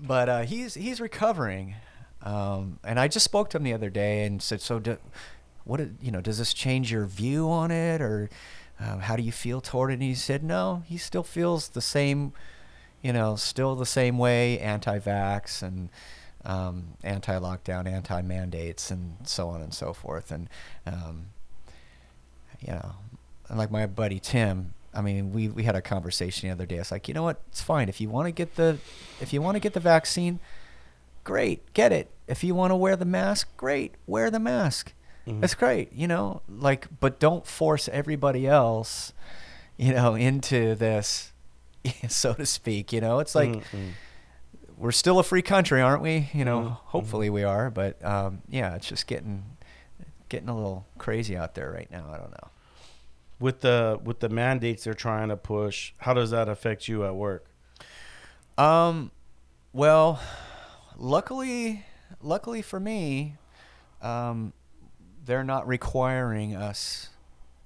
but uh, he's he's recovering, um, and I just spoke to him the other day and said, "So, do, what you know? Does this change your view on it, or um, how do you feel toward it?" And he said, "No, he still feels the same. You know, still the same way, anti-vax and um, anti-lockdown, anti-mandates, and so on and so forth. And um, you know, and like my buddy Tim, I mean, we we had a conversation the other day. It's like, you know what? It's fine if you want to get the if you want to get the vaccine, great, get it. If you want to wear the mask, great, wear the mask.
Mhm.
That's great, you know. Like, but don't force everybody else, you know, into this, so to speak. You know, it's like
Mm-mm.
we're still a free country, aren't we? You know,
Mhm.
hopefully we are, but um, yeah, it's just getting getting a little crazy out there right now. I don't know.
with the with the mandates they're trying to push. How does that affect you at work?
Um, well, luckily, luckily for me, um, they're not requiring us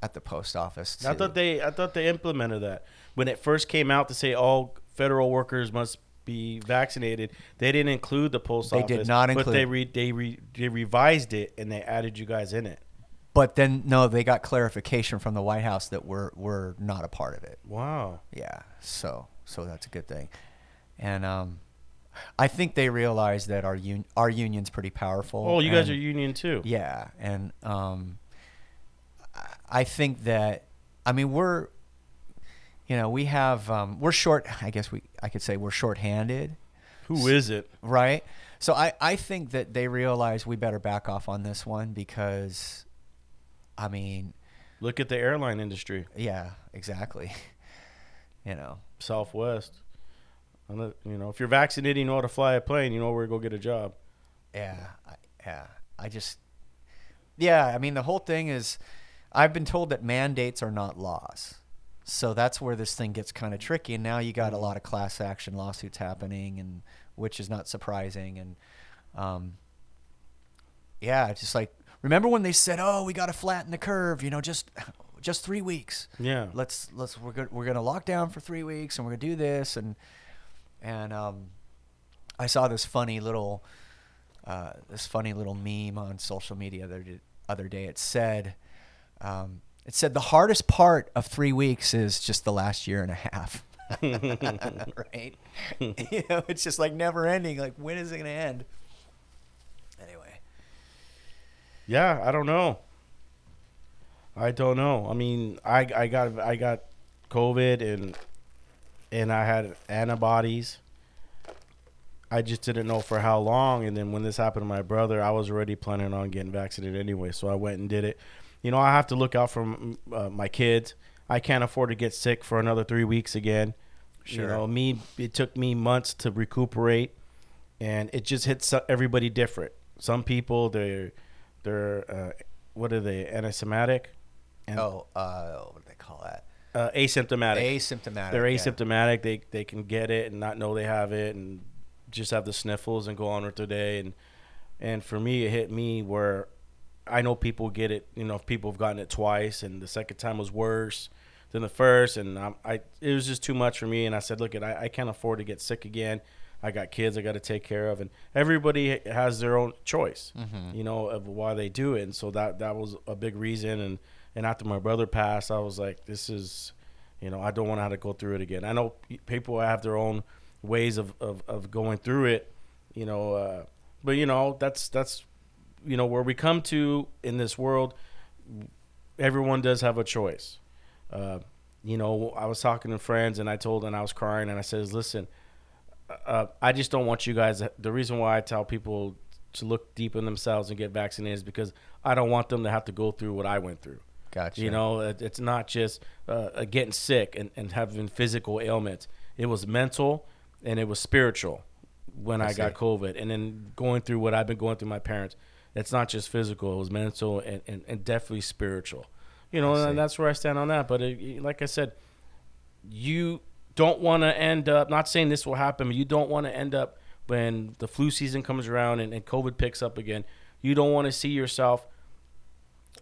at the post office. To,
I thought they I thought they implemented that when it first came out to say all federal workers must be vaccinated. They didn't include the post
They
office.
They did not include.
but they re, they re, they revised it and they added you guys in it.
but then no, they got clarification from the White House that we're we're not a part of it.
Wow.
Yeah, so so that's a good thing, and um, I think they realize that our un- our union's pretty powerful.
Oh, you guys are union too.
Yeah, and um, I think that I mean we're, you know, we have um, we're short. I guess we I could say we're short-handed,
Who is it?
right? So I I think that they realize we better back off on this one because, I mean,
Look at the airline industry.
yeah, exactly. You know,
Southwest. You know, if you're vaccinated, you know how to fly a plane. You know where to go get a job.
Yeah, I, yeah. I just, yeah. I mean, the whole thing is, I've been told that mandates are not laws, so that's where this thing gets kind of tricky. And now you got a lot of class action lawsuits happening, and which is not surprising. And, um, yeah, it's just like remember when they said, "Oh, we got to flatten the curve," you know, just just three weeks.
Yeah.
Let's let's we're go- we're gonna lock down for three weeks, and we're gonna do this, and and um, I saw this funny little uh, this funny little meme on social media the other, other day. It said, um, it said the hardest part of three weeks is just the last year and a half. right? you know, it's just like never ending. Like when is it gonna end? Anyway,
Yeah, I don't know. I don't know. I mean, I I got I got COVID and and I had antibodies. I just didn't know for how long. And then when this happened to my brother, I was already planning on getting vaccinated anyway. So I went and did it. You know, I have to look out for uh, my kids. I can't afford to get sick for another three weeks again.
Sure.
You know, me. It took me months to recuperate, and it just hits everybody different. Some people they're they're uh, what are they asymptomatic? And,
oh, uh, what do they call that?
uh, asymptomatic.
Asymptomatic.
They're
yeah.
asymptomatic. They they can get it and not know they have it, and just have the sniffles and go on with their day. And and for me, it hit me where I know people get it. You know, people have gotten it twice, and the second time was worse than the first. And I'm, I it was just too much for me. And I said, look, it, I, I can't afford to get sick again. I got kids I got to take care of, and everybody has their own choice,
Mhm.
you know, of why they do it. And so that that was a big reason. And and after my brother passed, I was like, this is, you know, I don't want to have to go through it again. I know people have their own ways of, of, of going through it, you know, uh, but you know, that's that's you know where we come to in this world. Everyone does have a choice. Uh, you know, I was talking to friends and I told and I was crying and I says, listen, uh, I just don't want you guys. The reason why I tell people to look deep in themselves and get vaccinated is because I don't want them to have to go through what I went through.
Gotcha.
You know, it, it's not just uh, uh, getting sick and, and having physical ailments. It was mental and it was spiritual when
I
I, got. COVID. And then going through what I've been going through my parents, it's not just physical, it was mental and, and, and definitely spiritual. You know, and that's where I stand on that. But it, like I said, you don't want to end up, not saying this will happen, but you don't want to end up when the flu season comes around and, and COVID picks up again. You don't want to see yourself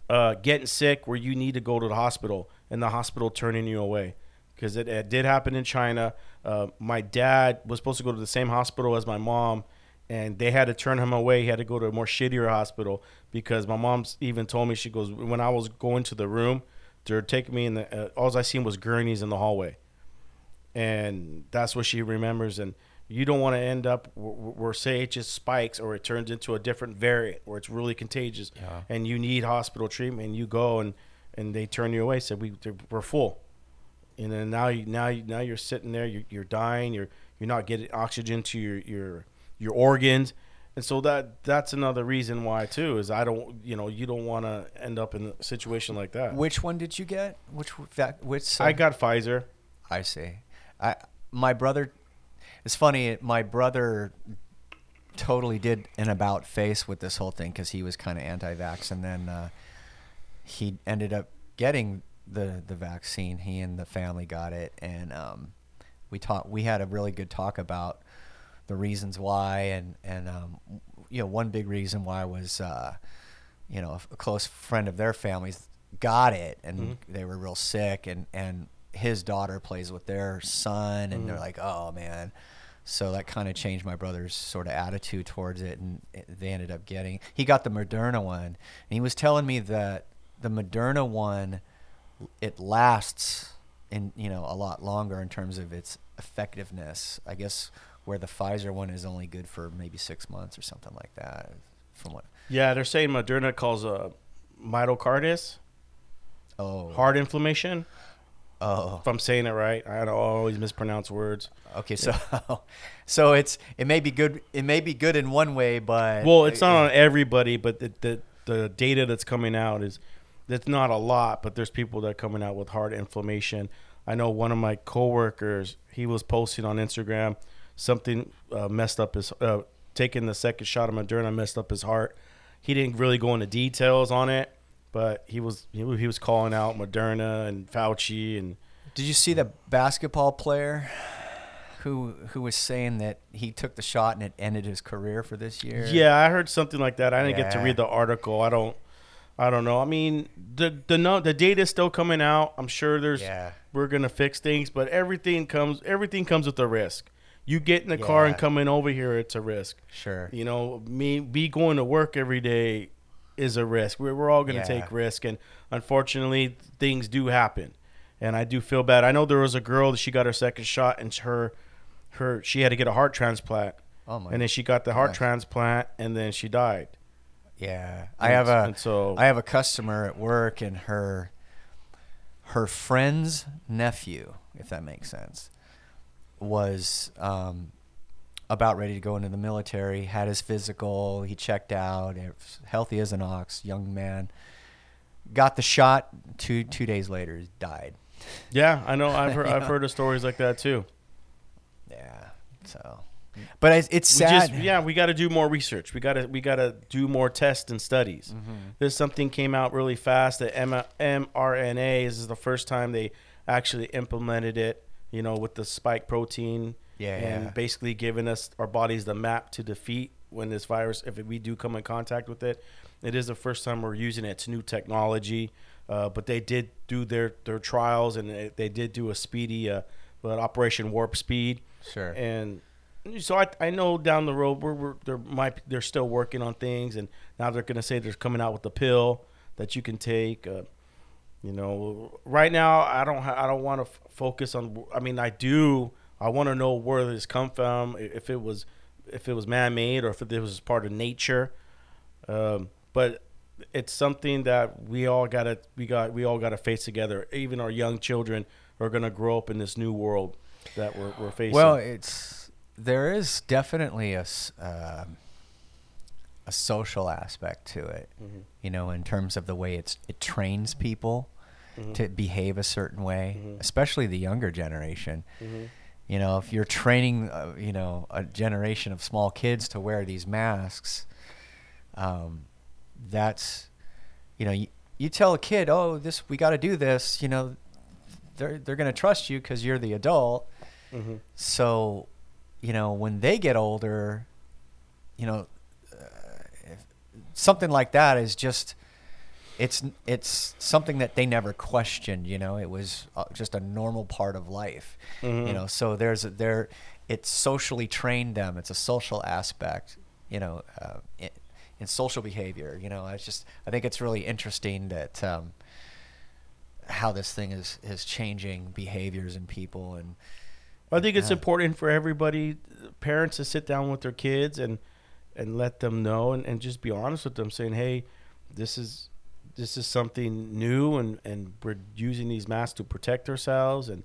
uh, getting sick where you need to go to the hospital and the hospital turning you away. Because it, it did happen in China. Uh, my dad was supposed to go to the same hospital as my mom, and they had to turn him away. He had to go to a more shittier hospital because my mom's even told me, she goes, when I was going to the room, they're taking me in the, uh, all I seen was gurneys in the hallway. and that's what she remembers. And you don't want to end up where, where say it just spikes or it turns into a different variant where it's really contagious,
Yeah.
and you need hospital treatment. And you go and and they turn you away. Said we we're full. And then now you now you, now you're sitting there. You're, you're dying. You're you're not getting oxygen to your your your organs. And so that that's another reason why too is I don't you know you don't want to end up in a situation like that.
Which one did you get? Which vac- which? uh,
I got Pfizer.
I see. I my brother. It's funny. My brother totally did an about face with this whole thing because he was kind of anti-vax, and then uh, he ended up getting the the vaccine. He and the family got it, and um, we talked. We had a really good talk about the reasons why, and and um, you know, one big reason why was. Uh, you know, a close friend of their families got it and they were real sick and and his daughter plays with their son and they're like, "Oh man." So that kind of changed my brother's sort of attitude towards it and they ended up getting he got the Moderna one and he was telling me that the Moderna one it lasts in you know a lot longer in terms of its effectiveness. I guess where the Pfizer one is only good for maybe 6 months or something like that from what
Yeah, they're saying Moderna calls uh, myocarditis,
Oh.
heart inflammation.
Oh.
If I'm saying it right, I always mispronounce words.
Okay, so so it's it may be good it may be good in one way, but
Well, it's not on everybody, but the, the the data that's coming out is that's not a lot, but there's people that are coming out with heart inflammation. I know one of my coworkers, he was posting on Instagram something uh, messed up his uh, taking the second shot of Moderna messed up his heart. He didn't really go into details on it, but he was he, was- he was calling out Moderna and Fauci and
Did you see the basketball player who who was saying that he took the shot and it ended his career for this year?
Yeah, I heard something like that. I didn't get to read the article. I don't. I don't know. I mean, the the no, the data is still coming out. I'm sure there's
Yeah.
we're gonna fix things, but everything comes everything comes with a risk. You get in the car and
Yeah.
coming over here, it's a risk.
Sure.
You know, me be going to work every day is a risk. We're we're all gonna
Yeah.
take risk, and unfortunately, things do happen. And I do feel bad. I know there was a girl that she got her second shot, and her her she had to get a heart transplant.
Oh my
And then she got the heart
gosh.
transplant, and then she died.
Yeah, I have a
so-
I have a customer at work, and her her friend's nephew, if that makes sense, was um, about ready to go into the military. Had his physical, he checked out, healthy as an ox, young man. Got the shot. Two two days later, died.
Yeah, I know. I've heard, I've heard of stories like that too.
Yeah. So, but it's, it's
We
sad.
just, yeah, we got to do more research. We got to we got to do more tests and studies.
Mm-hmm.
There's something came out really fast The M- mRNA this is the first time they actually implemented it. You know, with the spike protein.
Yeah,
and
yeah.
basically giving us our bodies the map to defeat when this virus, if we do come in contact with it. It is the first time we're using it. It's new technology, uh, but they did do their their trials and they, they did do a speedy uh, Operation Warp Speed.
Sure.
And so I, I know down the road we're, we're there might they're still working on things and now they're gonna say they're coming out with a pill that you can take. Uh, you know, right now I don't ha- I don't want to f- focus on. I mean, I do. I want to know where this come from. If it was if it was man made or if it was part of nature. Um, but it's something that we all gotta we got we all gotta face together. Even our young children are gonna grow up in this new world that we're, we're facing.
Well, it's there is definitely a. um a social aspect to it.
Mm-hmm.
You know, in terms of the way it's it trains people
Mm-hmm.
to behave a certain way, especially the younger generation.
Mm-hmm.
You know, if you're training, uh, you know, a generation of small kids to wear these masks, um, that's, you know, you, you tell a kid, oh, this we got to do this. You know, they're they're gonna trust you because you're the adult.
Mm-hmm.
So, you know, when they get older, you know, something like that is just it's it's something that they never questioned. You know, it was uh, just a normal part of life.
Mhm.
You know, so there's there, it's socially trained them. It's a social aspect. You know, uh, in, in social behavior. You know, it's just I think it's really interesting that. Um, how this thing is is changing behaviors in people and
I think it's
Yeah.
important for everybody, parents, to sit down with their kids and and let them know and, and just be honest with them, saying, "Hey, this is this is something new, and and we're using these masks to protect ourselves, and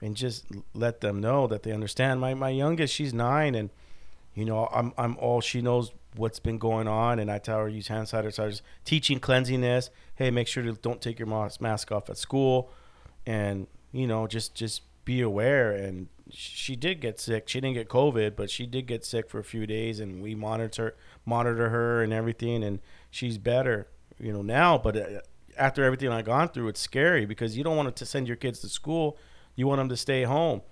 and just let them know that they understand." My my youngest, she's nine, and you know, I'm I'm all she knows what's been going on, and I tell her use hand sanitizers, teaching cleanliness. Hey, make sure to don't take your mas- mask off at school, and you know, just just be aware. And she did get sick. She didn't get COVID, but she did get sick for a few days, and we monitor monitor her and everything, and she's better, you know, now. But uh, after everything I've gone through, it's scary because you don't want to send your kids to school. You want them to stay home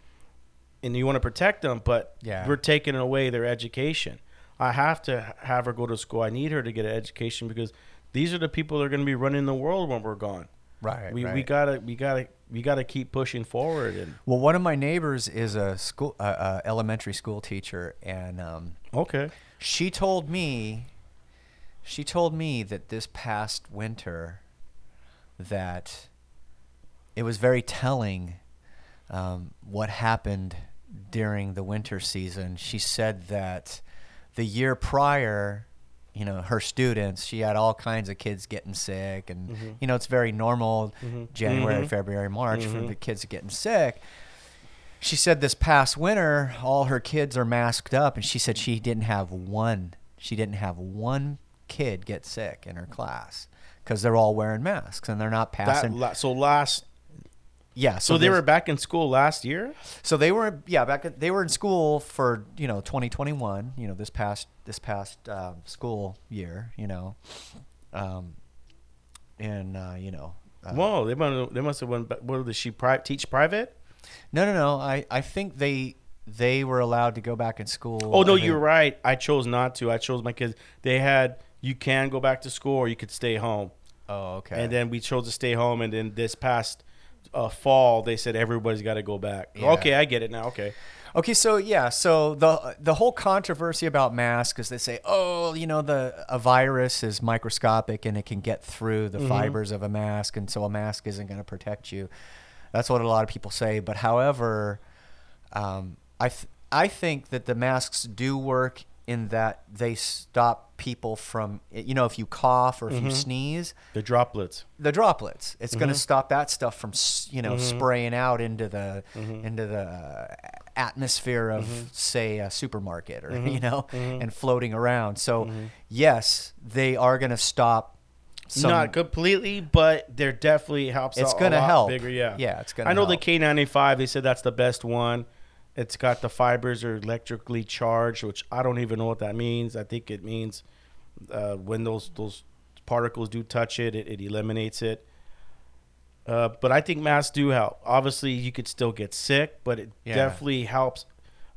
and you want to protect them, but
Yeah.
we're taking away their education. I have to have her go to school. I need her to get an education because these are the people that are going to be running the world when we're gone.
Right.
we, we gotta we gotta we gotta keep pushing forward and
Well, one of my neighbors is a school, uh, uh, elementary school teacher, and um,
okay
she told me, she told me that this past winter, that it was very telling um, what happened during the winter season. She said that the year prior, you know, her students, she had all kinds of kids getting sick, and
Mhm.
you know, it's very normal
Mhm.
January,
Mhm.
February, March for the kids getting sick. She said this past winter, all her kids are masked up, and she said she didn't have one. She didn't have one kid get sick in her class because they're all wearing masks and they're not passing.
la- so last
yeah,
so, they were back in school last year?
So they were yeah back they were in school for you know 2021 you know this past this past um, school year you know. Um and uh, you know uh,
whoa they must they must have went back, what did she pri- teach private?
No no no I I think they they were allowed to go back in school
oh no you're right. I chose not to. I chose my kids. They had you can go back to school or you could stay home.
Oh okay.
And then we chose to stay home and then this past uh, fall they said everybody's got to go back
Yeah.
okay i get it now okay
Okay, so yeah, so the the whole controversy about masks is they say, oh, you know, the a virus is microscopic and it can get through the fibers of a mask, and so a mask isn't going to protect you. That's what a lot of people say. But however, um, I th- I think that the masks do work in that they stop people from, you know, if you cough or if you sneeze,
the droplets
the droplets. It's going to
Mm-hmm.
stop that stuff from you know spraying out into the
Mm-hmm.
into the uh, atmosphere of say a supermarket or
Mm-hmm.
you know and floating around. So yes, they are going to stop. Some,
not completely but they're definitely helps
It's gonna help.
bigger yeah
Yeah, it's gonna
i know
help.
the k95 they said that's the best one it's got the fibers are electrically charged which i don't even know what that means i think it means uh, when those those particles do touch it it, it eliminates it uh, but I think masks do help. Obviously, you could still get sick, but it
Yeah.
definitely helps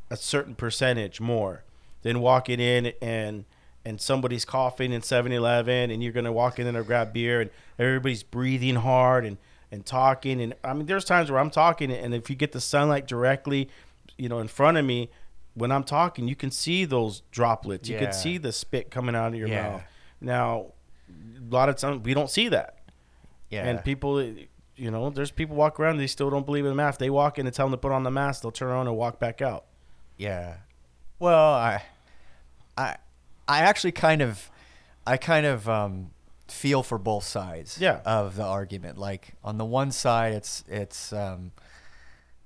a certain percentage more than walking in and and somebody's coughing in 7-Eleven and you're gonna walk in and grab beer and everybody's breathing hard and and talking and I mean there's times where I'm talking and if you get the sunlight directly, you know, in front of me, when I'm talking, you can see those droplets. You
Yeah.
can see the spit coming out of your
Yeah.
mouth. Now, a lot of times we don't see that.
yeah.
And people, you know, there's people walk around they still don't believe in the mask. They walk in and tell them to put on the mask. They'll turn around and walk back out.
Yeah. Well, I, I, I actually kind of, I kind of um, feel for both sides.
Yeah.
Of the argument, like on the one side, it's it's um,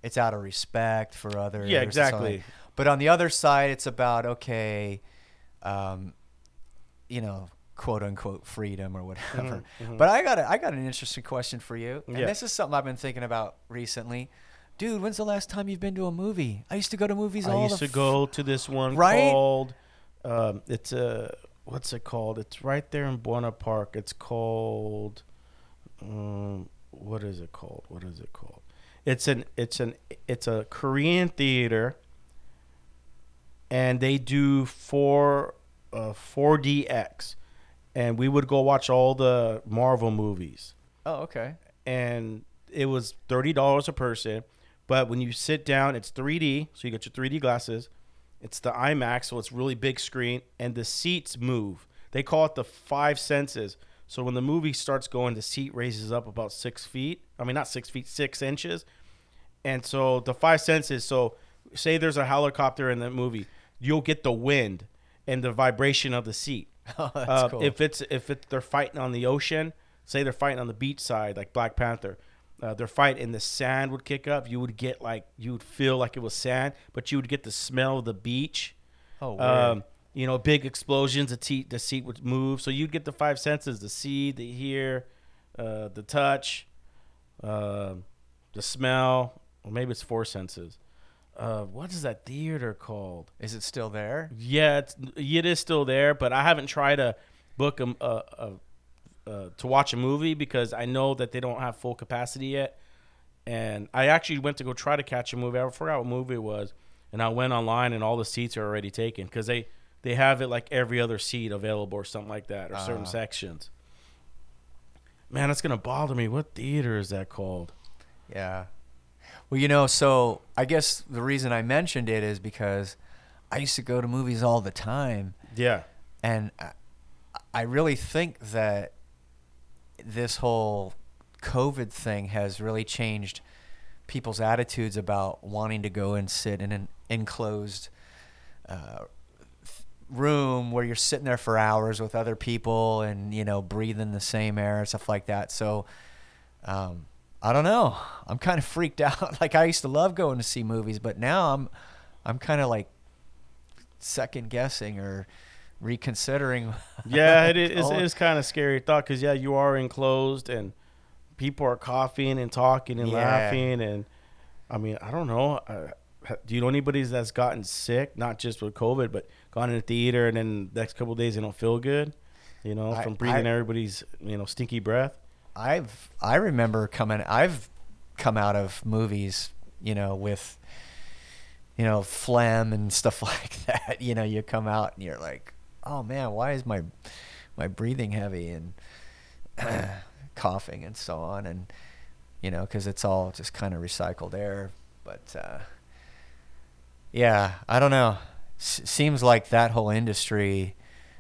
it's out of respect for others.
Yeah,
and so on.
exactly.
But on the other side, it's about okay, um, you know, quote unquote freedom or whatever. But I got a, I got an interesting question for you, and
Yeah.
this is something I've been thinking about recently. Dude, when's the last time you've been to a movie? I used to go to movies all
I used to
f-
go to this one
Right?
called, um, it's a, what's it called? It's right there in Buena Park. It's called, um, what is it called? What is it called? It's an, it's an, it's a Korean theater, and they do four, uh, 4DX, and we would go watch all the Marvel movies.
Oh, okay.
and it was thirty dollars a person. But when you sit down, it's 3D, so you get your 3D glasses. It's the IMAX, so it's really big screen, and the seats move. They call it the five senses. So when the movie starts going, the seat raises up about six feet. I mean, not six feet, six inches. And so the five senses. So say there's a helicopter in the movie, you'll get the wind and the vibration of the seat.
Oh, that's
Uh,
cool.
If it's if it, they're fighting on the ocean, say they're fighting on the beach side, like Black Panther, uh, they're fighting and the sand would kick up. You would get like you would feel like it was sand, but you would get the smell of the beach.
oh.
Um, you know, big explosions. The seat the seat would move, so you'd get the five senses: the see, the hear, uh, the touch, uh, the smell. Or maybe it's four senses. Uh, what is that theater called?
Is it still there?
Yeah, it's, it is still there, but I haven't tried to book a, a, a, uh, to watch a movie because I know that they don't have full capacity yet. And I actually went to go try to catch a movie. I forgot what movie it was, and I went online and all the seats are already taken because they they have it like every other seat available or something like that or certain
Ah.
sections. Man, that's gonna bother me. What theater is that called?
Yeah. Well, you know, so I guess the reason I mentioned it is because I used to go to movies all the time,
Yeah,
and I, I really think that this whole COVID thing has really changed people's attitudes about wanting to go and sit in an enclosed uh, room where you're sitting there for hours with other people and you know breathing the same air and stuff like that. So um, I don't know. I'm kind of freaked out. like I used to love going to see movies, but now I'm I'm kind of like second guessing or reconsidering.
yeah, it is, it is kind of scary thought because yeah, you are enclosed and people are coughing and talking and
Yeah.
laughing and I mean I don't know. Ha- do you know anybody that's gotten sick, not just with COVID, but gone in the theater and then the next couple of days they don't feel good? You know,
I-
from breathing
I-
everybody's you know stinky breath.
I've I remember coming. I've come out of movies, you know, with you know phlegm and stuff like that. You know, you come out and you're like, oh man, why is my my breathing heavy and coughing and so on, and you know, because it's all just kind of recycled air. But uh, yeah, I don't know. S- seems like that whole industry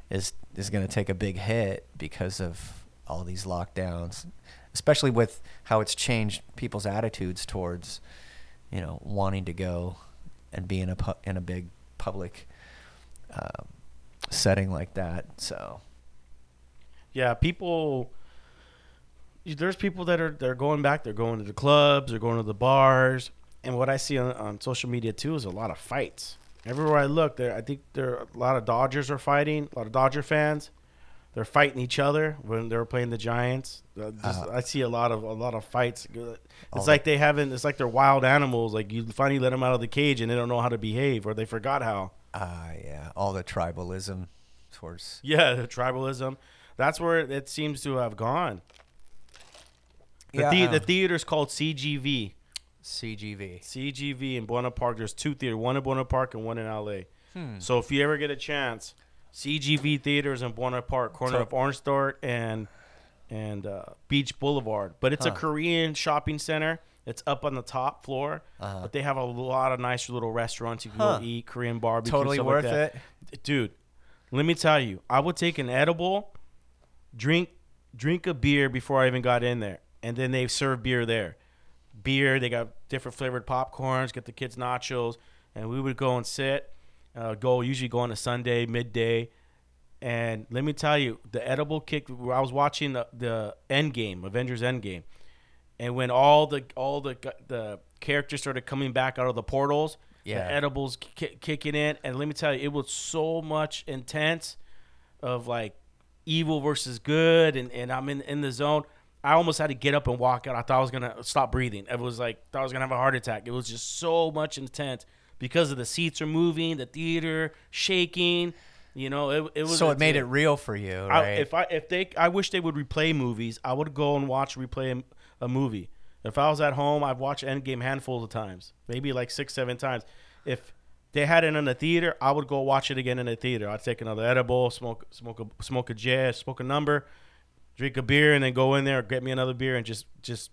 is is going to take a big hit because of all these lockdowns, especially with how it's changed people's attitudes towards, you know, wanting to go and be in a pu- in a big public um, setting like that. So
Yeah, people. There's people that are they're going back. They're going to the clubs. They're going to the bars. And what I see on, on social media too is a lot of fights. Everywhere I look, there I think there are a lot of Dodgers are fighting. A lot of Dodger fans. They're fighting each other when they were playing the Giants. Uh, just-
Uh,
I see a lot of a lot of fights.
all
It's like they haven't. It's like they're wild animals. Like you finally let them out of the cage and they don't know how to behave or they forgot how.
ah, yeah, all the tribalism towards
Yeah, the tribalism. That's where it, seems to have gone. The,
Yeah, uh,
the theater's called CGV.
CGV.
CGV in Buena Park. There's two theaters, one in Buena Park and one in LA.
Hmm.
So if you ever get a chance, CGV theaters in Buena Park, corner
So-
of Orange and and uh, Beach Boulevard. But it's a Korean shopping center. It's up on the top floor,
Uh-huh.
but they have a lot of nice little restaurants you can
Huh.
go eat, Korean barbecue,
Totally worth
like
it.
dude. Let me tell you, I would take an edible, drink drink a beer before I even got in there, and then they serve beer there. Beer, they got different flavored popcorns, get the kids nachos, and we would go and sit. Uh, go usually go on a Sunday midday, and let me tell you, the edible kick. I was watching the the Endgame, Avengers Endgame, and when all the all the the characters started coming back out of the portals,
Yeah.
the edibles ki- kicking in, and let me tell you, it was so much intense of like evil versus good, and, and I'm in in the zone. I almost had to get up and walk out. I thought I was gonna stop breathing. It was like thought I was gonna have a heart attack. It was just so much intense because of the seats are moving, the theater shaking. You know, it, it was
So it made it real for you,
I, if I if they, I wish they would replay movies. I would go and watch replay a, a movie. If I was at home, I'd watch Endgame handfuls of times, maybe like six, seven times. If they had it in the theater, I would go watch it again in the theater. I'd take another edible, smoke, smoke a, smoke a J, smoke a number, drink a beer, and then go in there, get me another beer, and just, just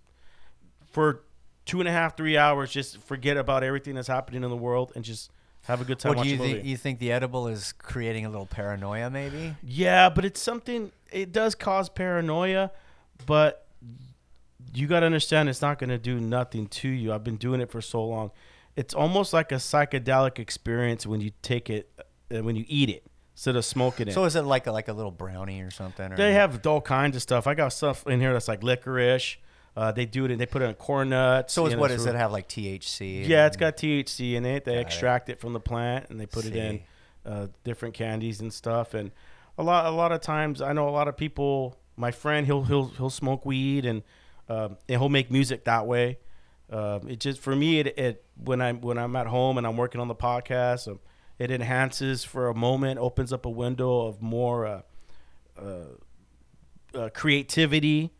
for two and a half, three hours, just forget about everything that's happening in the world and just have a good time
well, do you think you think the edible is creating a little paranoia, maybe?
Yeah, but it's something. It does cause paranoia, but you got to understand it's not going to do nothing to you. I've been doing it for so long, it's almost like a psychedelic experience when you take it uh, when you eat it instead of smoking it.
So is it like a, like a little brownie or something? Or
They have all kinds of stuff. I got stuff in here that's like licorice. Uh, they do it. and They put it in corn nuts.
So is what does it have like THC?
Yeah, it's got THC in it. They
Got it.
extract it. from the plant and they put it in uh, different candies and stuff. And a lot, a lot of times, I know a lot of people. My friend, he'll he'll he'll smoke weed and um, and he'll make music that way. Um, it just for me, it, it when I'm when I'm at home and I'm working on the podcast, um, it enhances for a moment, opens up a window of more uh, uh, uh, creativity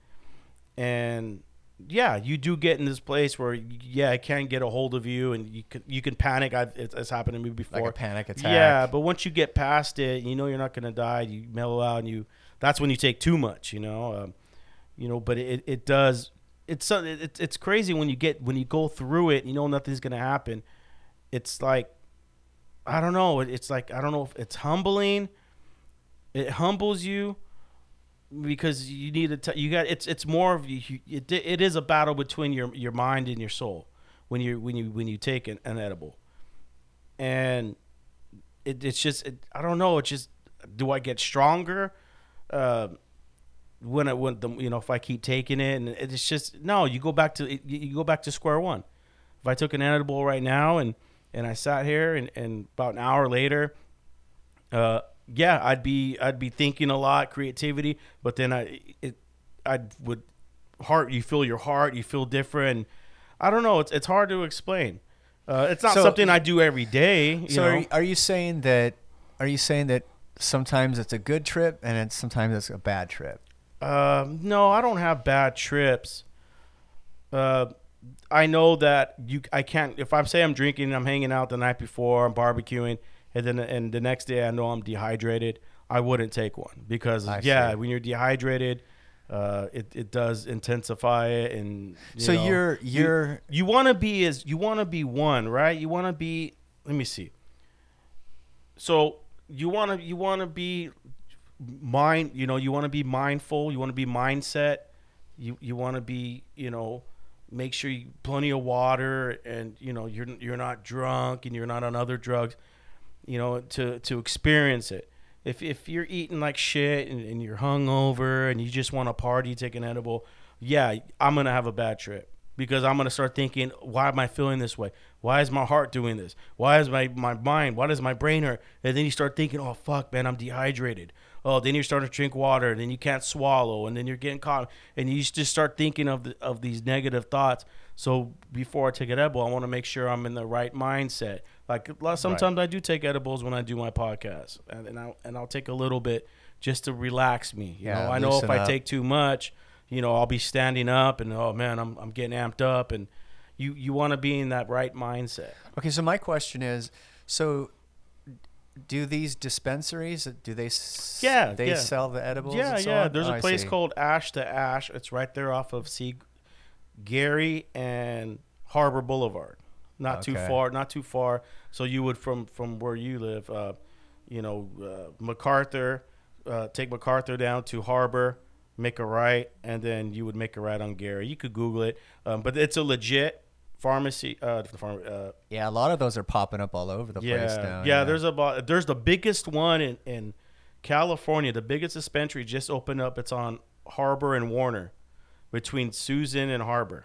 and yeah, you do get in this place where yeah, it can get a hold of you, and you can you can panic. I've it's, it's happened to me before.
Like a panic attack.
Yeah, but once you get past it, you know you're not gonna die. You mellow out, and you that's when you take too much. You know, um, you know, but it it does. It's it's it's crazy when you get when you go through it. You know nothing's gonna happen. It's like I don't know. It's like I don't know if it's humbling. It humbles you because you need to t- you got it's it's more of you it, it is a battle between your your mind and your soul when you when you when you take an, an edible and it, it's just it, I don't know it's just do I get stronger uh, when I when the you know if I keep taking it and it's just no you go back to you go back to square one if I took an edible right now and and I sat here and, and about an hour later uh, yeah, I'd be I'd be thinking a lot, creativity, but then I it I would heart you feel your heart, you feel different. I don't know, it's it's hard to explain. Uh, it's not
So-
something I do every day. You
So
know?
are, you- are you saying that? Are you saying that sometimes it's a good trip and it's sometimes it's a bad trip?
Um, no, I don't have bad trips. Uh, I know that you. I can't. If I'm say I'm drinking, I'm hanging out the night before, I'm barbecuing, and then and the next day I know I'm dehydrated. I wouldn't take one because
I
yeah,
see.
when you're dehydrated, uh, it it does intensify it, and you
So
know,
you're-
you-
you're-
you want to be as you want to be one, right? You want to be. Let me see. So you want to you want to be mind you know you want to be mindful you want to be mindset you you want to be you know make sure you plenty of water and you know you're you're not drunk and you're not on other drugs you know to to experience it. If if you're eating like shit and, and you're hungover and you just want to party take an edible yeah i'm gonna have a bad trip because i'm gonna start thinking why am i feeling this way? Why is my heart doing this? Why is my my mind why does my brain hurt? And then you start thinking oh fuck man i'm dehydrated oh then you're starting to drink water and then you can't swallow and then you're getting caught and you just start thinking of the, of these negative thoughts. So before i take an edible i want to make sure i'm in the right mindset. Like sometimes i do take edibles when i do my podcast and, and, I'll, and i'll take a little bit just to relax me. You
Yeah,
know i know if
loosen
i take too much you know i'll be standing up and oh man i'm, I'm getting amped up and you you want to be in that right mindset.
Okay, so my question is, so do these dispensaries do they s-
Yeah,
they
yeah.
sell the edibles?
Yeah,
and so
yeah.
on?
There's
Oh,
a place called Ash to Ash. It's right there off of Sea Gary and Harbor Boulevard. Not too far. Not too far. So you would from from where you live, uh, you know, uh, MacArthur, uh, take MacArthur down to Harbor, make a right, and then you would make a right on Gary. You could Google it, um, but it's a legit pharmacy. Uh, farm, uh,
Yeah, a lot of those are popping up all over the
yeah,
place now.
yeah. There's about there's the biggest one in in California. The biggest dispensary just opened up. It's on Harbor and Warner, between Susan and Harbor.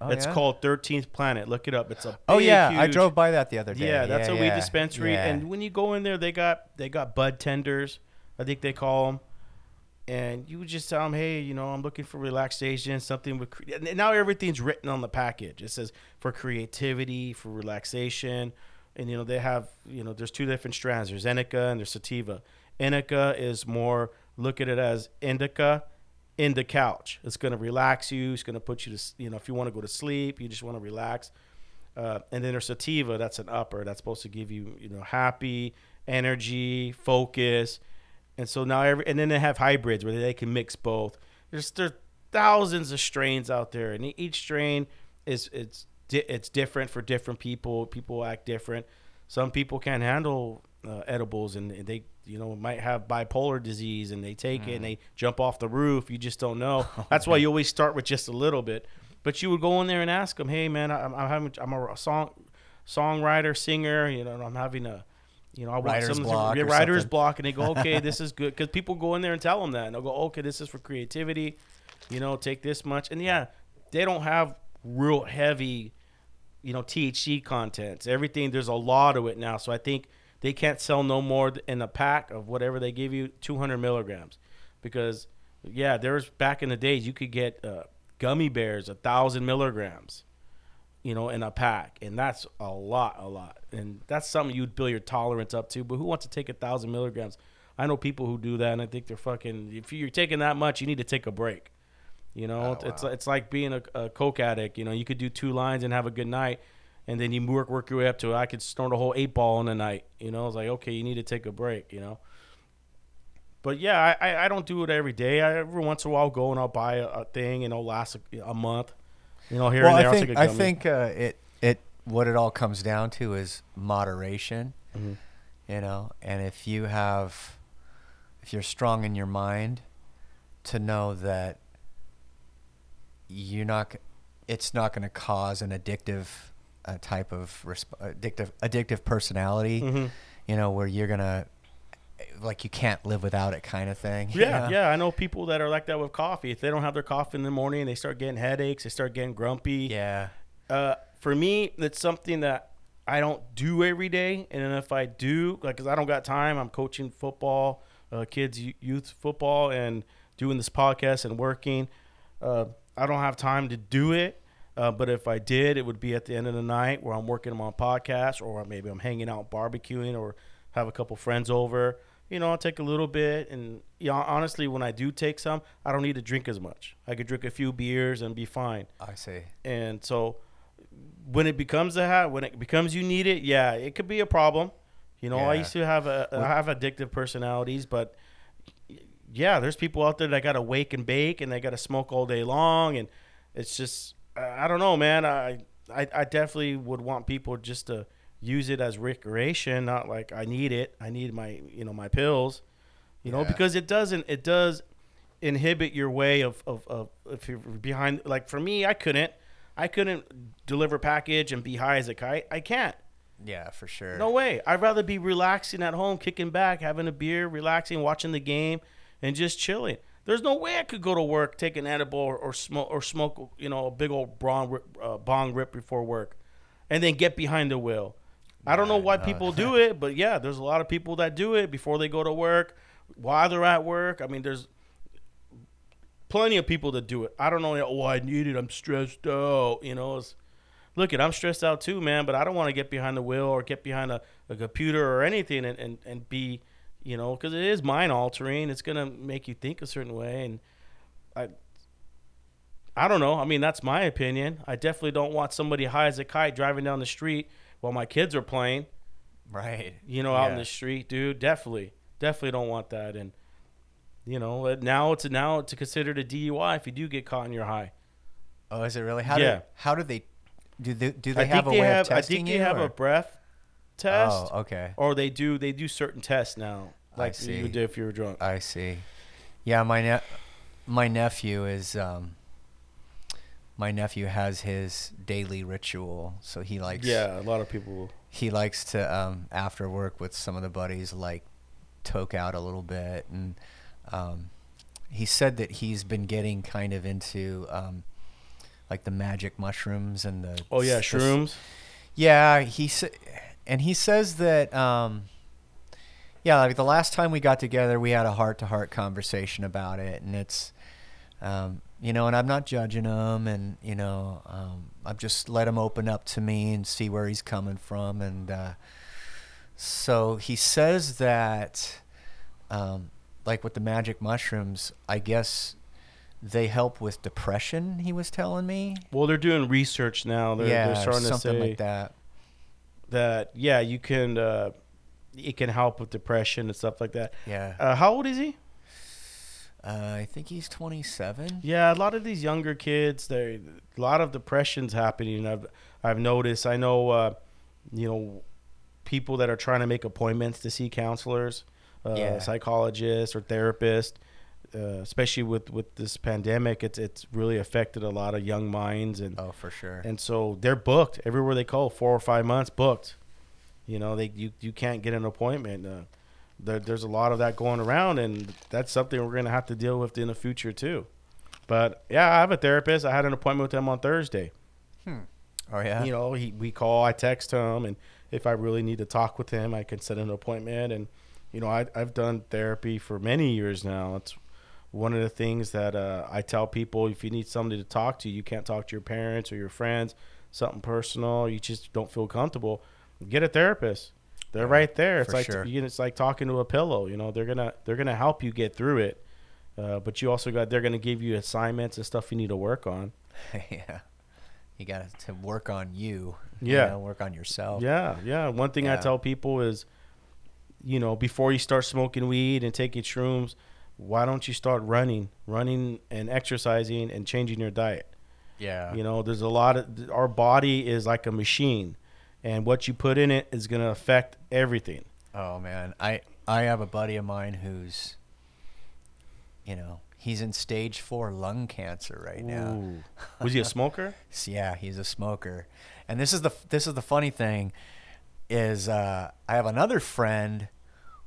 Oh,
it's
yeah?
called Thirteenth Planet. Look it up. It's a
Oh
big,
yeah, I drove by that the other day.
Yeah, that's a weed dispensary.
yeah.
And when you go in there, they got they got bud tenders. I think they call them. And you would just tell them, hey, you know, I'm looking for relaxation, something with. Cre-. Now everything's written on the package. It says for creativity, for relaxation, and you know they have, you know, there's two different strands. There's indica and there's sativa. Indica is more look at it as indica in the couch. It's to relax you. It's to put you to, you know, if you want to go to sleep, you just want to relax. Uh, and then there's sativa. That's an upper. That's supposed to give you, you know, happy, energy, focus. And so now every, and then they have hybrids where they can mix both. There's there's thousands of strains out there, and each strain is it's it's different for different people. People act different. Some people can't handle uh, edibles, and and they you know might have bipolar disease, and they take it and they jump off the roof. You just don't know. That's why you always start with just a little bit. But you would go in there and ask them, "Hey, man, I'm, I'm having I'm a song songwriter, singer, you know, I'm having a, you know, I want
Writer's
some
block
writer's
something.
block, and they go, okay, this is good. Because people go in there and tell them that, and they'll go, okay, this is for creativity, you know, take this much, and yeah, they don't have real heavy, you know, THC contents. Everything there's a lot of it now, so I think they can't sell no more in a pack of whatever they give you, 200 milligrams, because yeah, there's back in the days you could get uh, gummy bears a thousand milligrams, you know, in a pack, and that's a lot, a lot, and that's something you'd build your tolerance up to. But who wants to take a thousand milligrams? I know people who do that, and I think they're fucking. If you're taking that much, you need to take a break. You know,
Oh,
it's
wow.
it's like being a, a coke addict. You know, you could do two lines and have a good night, and then you work work your way up to I could snort a whole eight ball in a night. You know, it's like okay, you need to take a break. You know. But yeah, I, I, don't do it every day. I, every once in a while, I'll go and I'll buy a, a thing, and it'll last a, a month. You know, here
well,
and there,
I think I think uh, it it what it all comes down to is moderation.
Mhm.
You know, and if you have if you're strong in your mind to know that you're not it's not going to cause an addictive uh, type of resp- addictive addictive personality,
Mhm.
you know, where you're going to like you can't live without it kind of thing.
Yeah,
know?
yeah. I know people that are like that with coffee. If they don't have their coffee in the morning, they start getting headaches. They start getting grumpy.
Yeah.
Uh, for me, it's something that I don't do every day. And then if I do, like, cause I don't got time, I'm coaching football, uh, kids, youth football, and doing this podcast and working. Uh, I don't have time to do it. Uh, but if I did, it would be at the end of the night where I'm working on my podcast, or maybe I'm hanging out barbecuing, or have a couple friends over. You know, I'll take a little bit, and yeah, honestly, when I do take some, I don't need to drink as much. I could drink a few beers and be fine.
I see.
And so when it becomes a habit, when it becomes you need it, yeah, it could be a problem. You know, I used to have a I have addictive personalities, but yeah, there's people out there that got to wake and bake and they got to smoke all day long, and it's just I I don't know, man. I, I I definitely would want people just to use it as recreation, not like I need it. I need my you know my pills, you know, because it doesn't it does inhibit your way of, of, of if you're behind like for me I couldn't I couldn't deliver package and be high as a kite. I can't.
Yeah, for sure.
No way. I'd rather be relaxing at home, kicking back, having a beer, relaxing, watching the game, and just chilling. There's no way I could go to work, take an edible, or, or smoke, or smoke, you know, a big old bong uh, bong rip before work, and then get behind the wheel. I don't know why
no.
people do it, but yeah, there's a lot of people that do it before they go to work, while they're at work. I mean, there's plenty of people that do it. I don't know. Oh, I need it. I'm stressed out. You know, it's, look it. I'm stressed out too, man. But I don't want to get behind the wheel or get behind a, a computer or anything and, and, and be, you know, because it is mind altering. It's gonna make you think a certain way, and I. I don't know. I mean, that's my opinion. I definitely don't want somebody high as a kite driving down the street while my kids are playing.
Right.
You know, out in the street, dude. Definitely, definitely don't want that. And you know, uh, now it's now it's considered a DUI if you do get caught in your high.
Oh, is it really? How
Yeah.
do how do they do they do they
I
have a
they
way
have.
of testing
I think they
you,
have
or?
a breath test,
Oh, okay.
or they do they do certain tests now, like you would do if you were drunk.
I see. Yeah, my ne- my nephew is um my nephew has his daily ritual, so he likes
yeah, a lot of people.
He likes to um after work with some of the buddies like toke out a little bit and um he said that he's been getting kind of into um like the magic mushrooms and the
Oh yeah,
the-
shrooms.
Yeah, he sa- and he says that um yeah, like the last time we got together, we had a heart-to-heart conversation about it and it's um you know, and I'm not judging him and you know, um I've just let him open up to me and see where he's coming from and uh so he says that um like with the magic mushrooms, I guess they help with depression, he was telling me.
Well, they're doing research now. They're,
yeah,
they're starting to
something
say
like that.
that yeah, you can. Uh, it can help with depression and stuff like that.
Yeah.
Uh, how old is he?
Uh, I think he's 27.
Yeah, a lot of these younger kids, there a lot of depressions happening. I've I've noticed. I know, uh, you know, people that are trying to make appointments to see counselors, uh,
Yeah.
psychologists or therapists. uh, especially with with this pandemic, it's it's really affected a lot of young minds and
Oh, for sure.
and so they're booked everywhere they call. Four or five months booked. You know, they you you can't get an appointment. Uh, there, there's a lot of that going around, and that's something we're gonna have to deal with in the future too. But yeah, I have a therapist. I had an appointment with him on Thursday.
oh yeah.
You know, he we call, I text him, and if I really need to talk with him, I can set an appointment. And you know, I, I've done therapy for many years now. It's one of the things that uh, I tell people: if you need somebody to talk to, you can't talk to your parents or your friends, something personal, you just don't feel comfortable. Get a therapist. They're
Yeah,
right there. It's like
sure.
you, it's like talking to a pillow. You know, they're gonna they're gonna help you get through it. Uh, but you also got they're gonna give you assignments and stuff you need to work on.
yeah. You got to work on you.
Yeah.
You know, work on yourself.
Yeah, yeah. One thing I tell people is, you know, before you start smoking weed and taking shrooms, why don't you start running, running and exercising and changing your diet?
Yeah.
You know, there's a lot of our body is like a machine, and what you put in it is going to affect everything.
Oh man, I I have a buddy of mine who's, you know, he's in stage four lung cancer right now.
Ooh. Was he a smoker?
Yeah, he's a smoker, and this is the this is the funny thing, is uh, I have another friend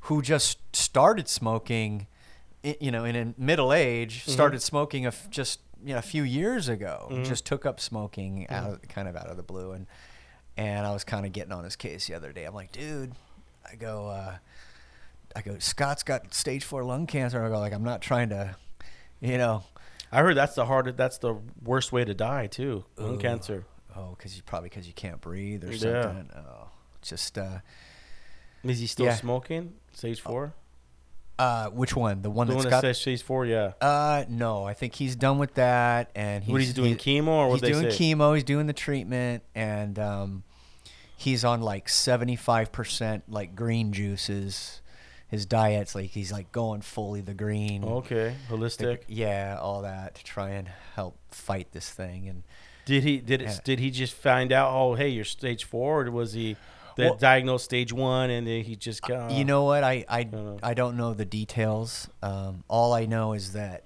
who just started smoking, you know, in a middle age, mm-hmm. started smoking a f- just you know a few years ago. Mm-hmm. Just took up smoking out mm-hmm. of, kind of out of the blue, and and I was kind of getting on his case the other day. I'm like, dude, I go, uh, I go, Scott's got stage four lung cancer. I go, like, I'm not trying to, you know,
I heard that's the hardest. That's the worst way to die too. Lung
Ooh.
cancer.
Oh, because you probably because you can't breathe or
Yeah.
something. Oh, just uh,
Is he still
Yeah.
smoking? Stage four.
Uh, which one? The one
the
that's
one
got.
that says stage four. Yeah.
uh, no, I think he's done with that, and he's,
what he's doing
he-
chemo or what
he's doing
say?
chemo. He's doing the treatment, and um, he's on like seventy five percent like green juices. His diet's like he's like going fully the green.
Okay,
the-
holistic.
yeah, all that to try and help fight this thing. And
Did he did it?
Yeah.
Did he just find out? Oh, hey, you're stage four. Or was he that
Well-
diagnosed stage one and then he just got?
you know what? I I,
know.
I don't know the details. Um, all I know is that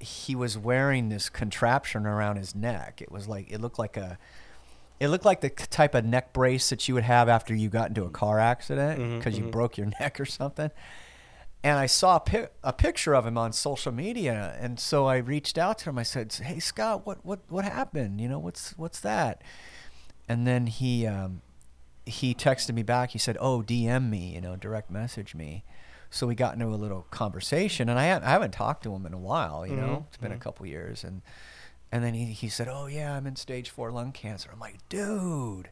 he was wearing this contraption around his neck. It was like it looked like a it looked like the type of neck brace that you would have after you got into a car accident because you
mhm.
broke your neck or something. And I saw a, pic- a picture of him on social media, and so I reached out to him. I said, "Hey Scott, what what what happened? You know, what's what's that?" And then he um, he texted me back. He said, "Oh, DM me, you know, direct message me." So we got into a little conversation, and I, ha- I haven't talked to him in a while. You know,
Mhm,
it's been a couple years, and and then he, he said, "Oh yeah, I'm in stage four lung cancer." I'm like, "Dude,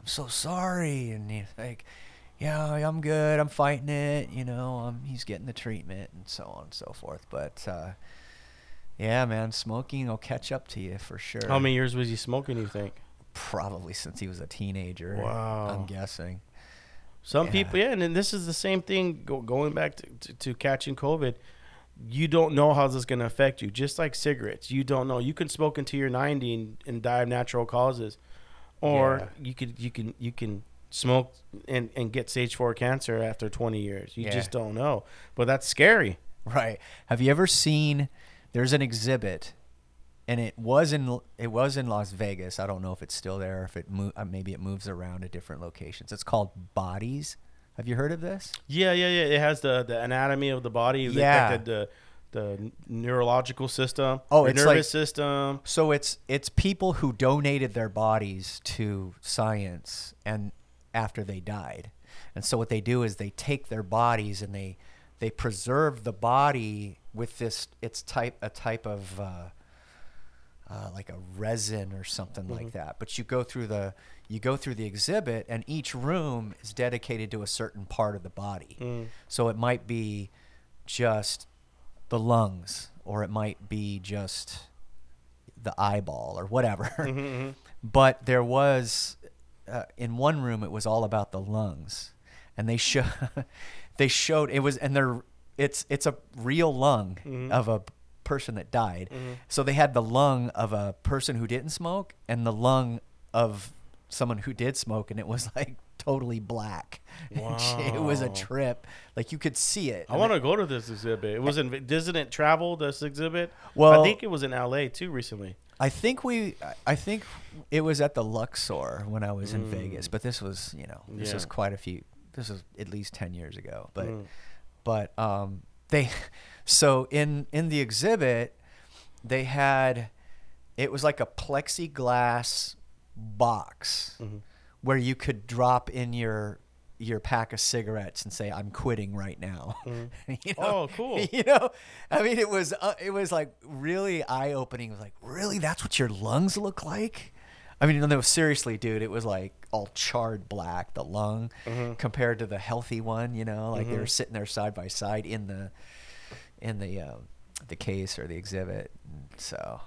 I'm so sorry." And he's like, "Yeah, I'm good. I'm fighting it. You know, um, he's getting the treatment and so on and so forth." But uh, yeah, man, smoking will catch up to you for sure.
How many years was he smoking? You think?
Probably since he was a teenager.
Wow.
I'm guessing.
Some
Yeah.
people, yeah, and then this is the same thing go, going back to, to, to catching COVID. You don't know how this is going to affect you. Just like cigarettes, you don't know. You can smoke until you're 90 and, and die of natural causes, or
Yeah.
you could you can you can smoke and, and get stage four cancer after 20 years. You
Yeah.
just don't know. But that's scary.
Right. Have you ever seen? There's an exhibit, and it was in it was in Las Vegas. I don't know if it's still there. If it mo- uh, maybe it moves around to different locations. It's called Bodies. Have you heard of this?
Yeah, yeah, yeah. It has the, the anatomy of the body,
Yeah.
the, the the neurological system,
Oh, it's
nervous
like-
system.
So it's it's people who donated their bodies to science and after they died. And so what they do is they take their bodies and they they preserve the body with this it's type a type of uh, uh, like a resin or something like that. But you go through the you go through the exhibit and each room is dedicated to a certain part of the body.
Mm.
So it might be just the lungs or it might be just the eyeball or whatever.
Mm-hmm,
But there was uh, in one room it was all about the lungs, and they show they showed it was and they're it's it's a real lung
Mm-hmm.
of a person that died. So they had the lung of a person who didn't smoke and the lung of someone who did smoke, and it was like totally black. Shit, it was a trip. Like you could see it.
I want to go to this exhibit. It was in Disn't it travel this exhibit?
Well-
I think it was in L.A. too recently.
I think we. I think it was at the Luxor when I was in
Mm.
Vegas, but this was, you know, this
Yeah.
was quite a few. This was at least ten years ago. But,
Mm.
but um, they, so in in the exhibit, they had, it was like a plexiglass box
Mhm.
where you could drop in your your pack of cigarettes and say I'm quitting right now. you
Oh, cool.
You know, I mean, it was uh, it was like really eye opening. It was like, really, that's what your lungs look like. I mean, no, seriously, dude, it was like all charred black, the lung,
Mm-hmm.
compared to the healthy one. You know, like they were sitting there side by side in the in the um, the case or the exhibit. So,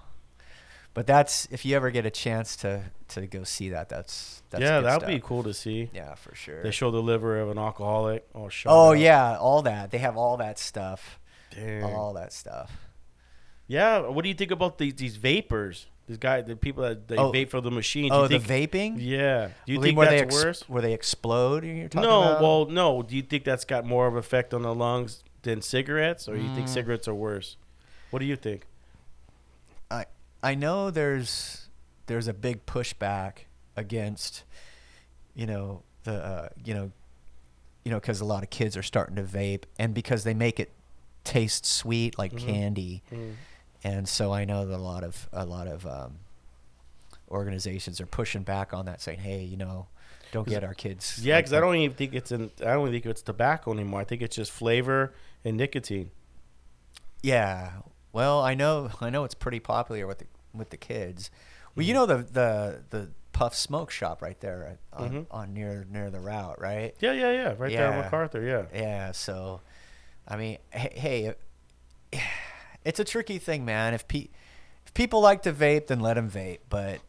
but that's if you ever get a chance to to go see that, that's that's
yeah, that'd be cool to see.
Yeah, for sure.
They show the liver of an alcoholic. Oh,
oh
up.
yeah, all that. They have all that stuff.
Dang.
All that stuff.
Yeah. What do you think about these these vapors? These guys, the people that they
Oh.
vape for the machine. Do
Oh,
you
the vaping.
Yeah. Do you
Well,
think
where
that's
they ex-
worse?
Where they explode? You're talking
No.
about?
Well, no. Do you think that's got more of effect on the lungs than cigarettes, or you think
Mm.
cigarettes are worse? What do you think?
I I know there's there's a big pushback against you know the uh, you know you know because a lot of kids are starting to vape and because they make it taste sweet like
Mhm.
candy
Mm.
and so I know that a lot of a lot of um, organizations are pushing back on that saying hey you know don't get our kids
Yeah,
like-
because I don't even think it's in. I don't think it's tobacco anymore. I think it's just flavor and nicotine.
Yeah. Well, I know I know it's pretty popular with the with the kids. Well, you
Mm.
know the the the Puff Smoke Shop right there at- on,
Mhm.
on near near the route, right?
Yeah, yeah, yeah. Right there on
Yeah.
MacArthur. Yeah.
Yeah. So, I mean, hey, hey, it's a tricky thing, man. If pe- if people like to vape, then let them vape. But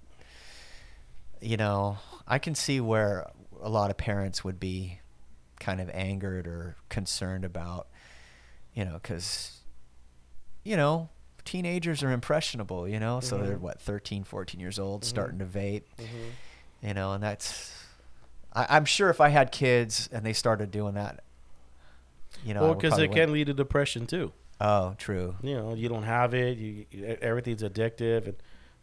you know, I can see where a lot of parents would be kind of angered or concerned about, you know, because you know teenagers are impressionable you know so they're
Mhm.
what 13 14 years old
Mhm.
starting to vape
Mhm.
you know and that's I, i'm sure if i had kids and they started doing that you know
well, because it can lead to depression too.
oh true
You know, you don't have it. You everything's addictive, and,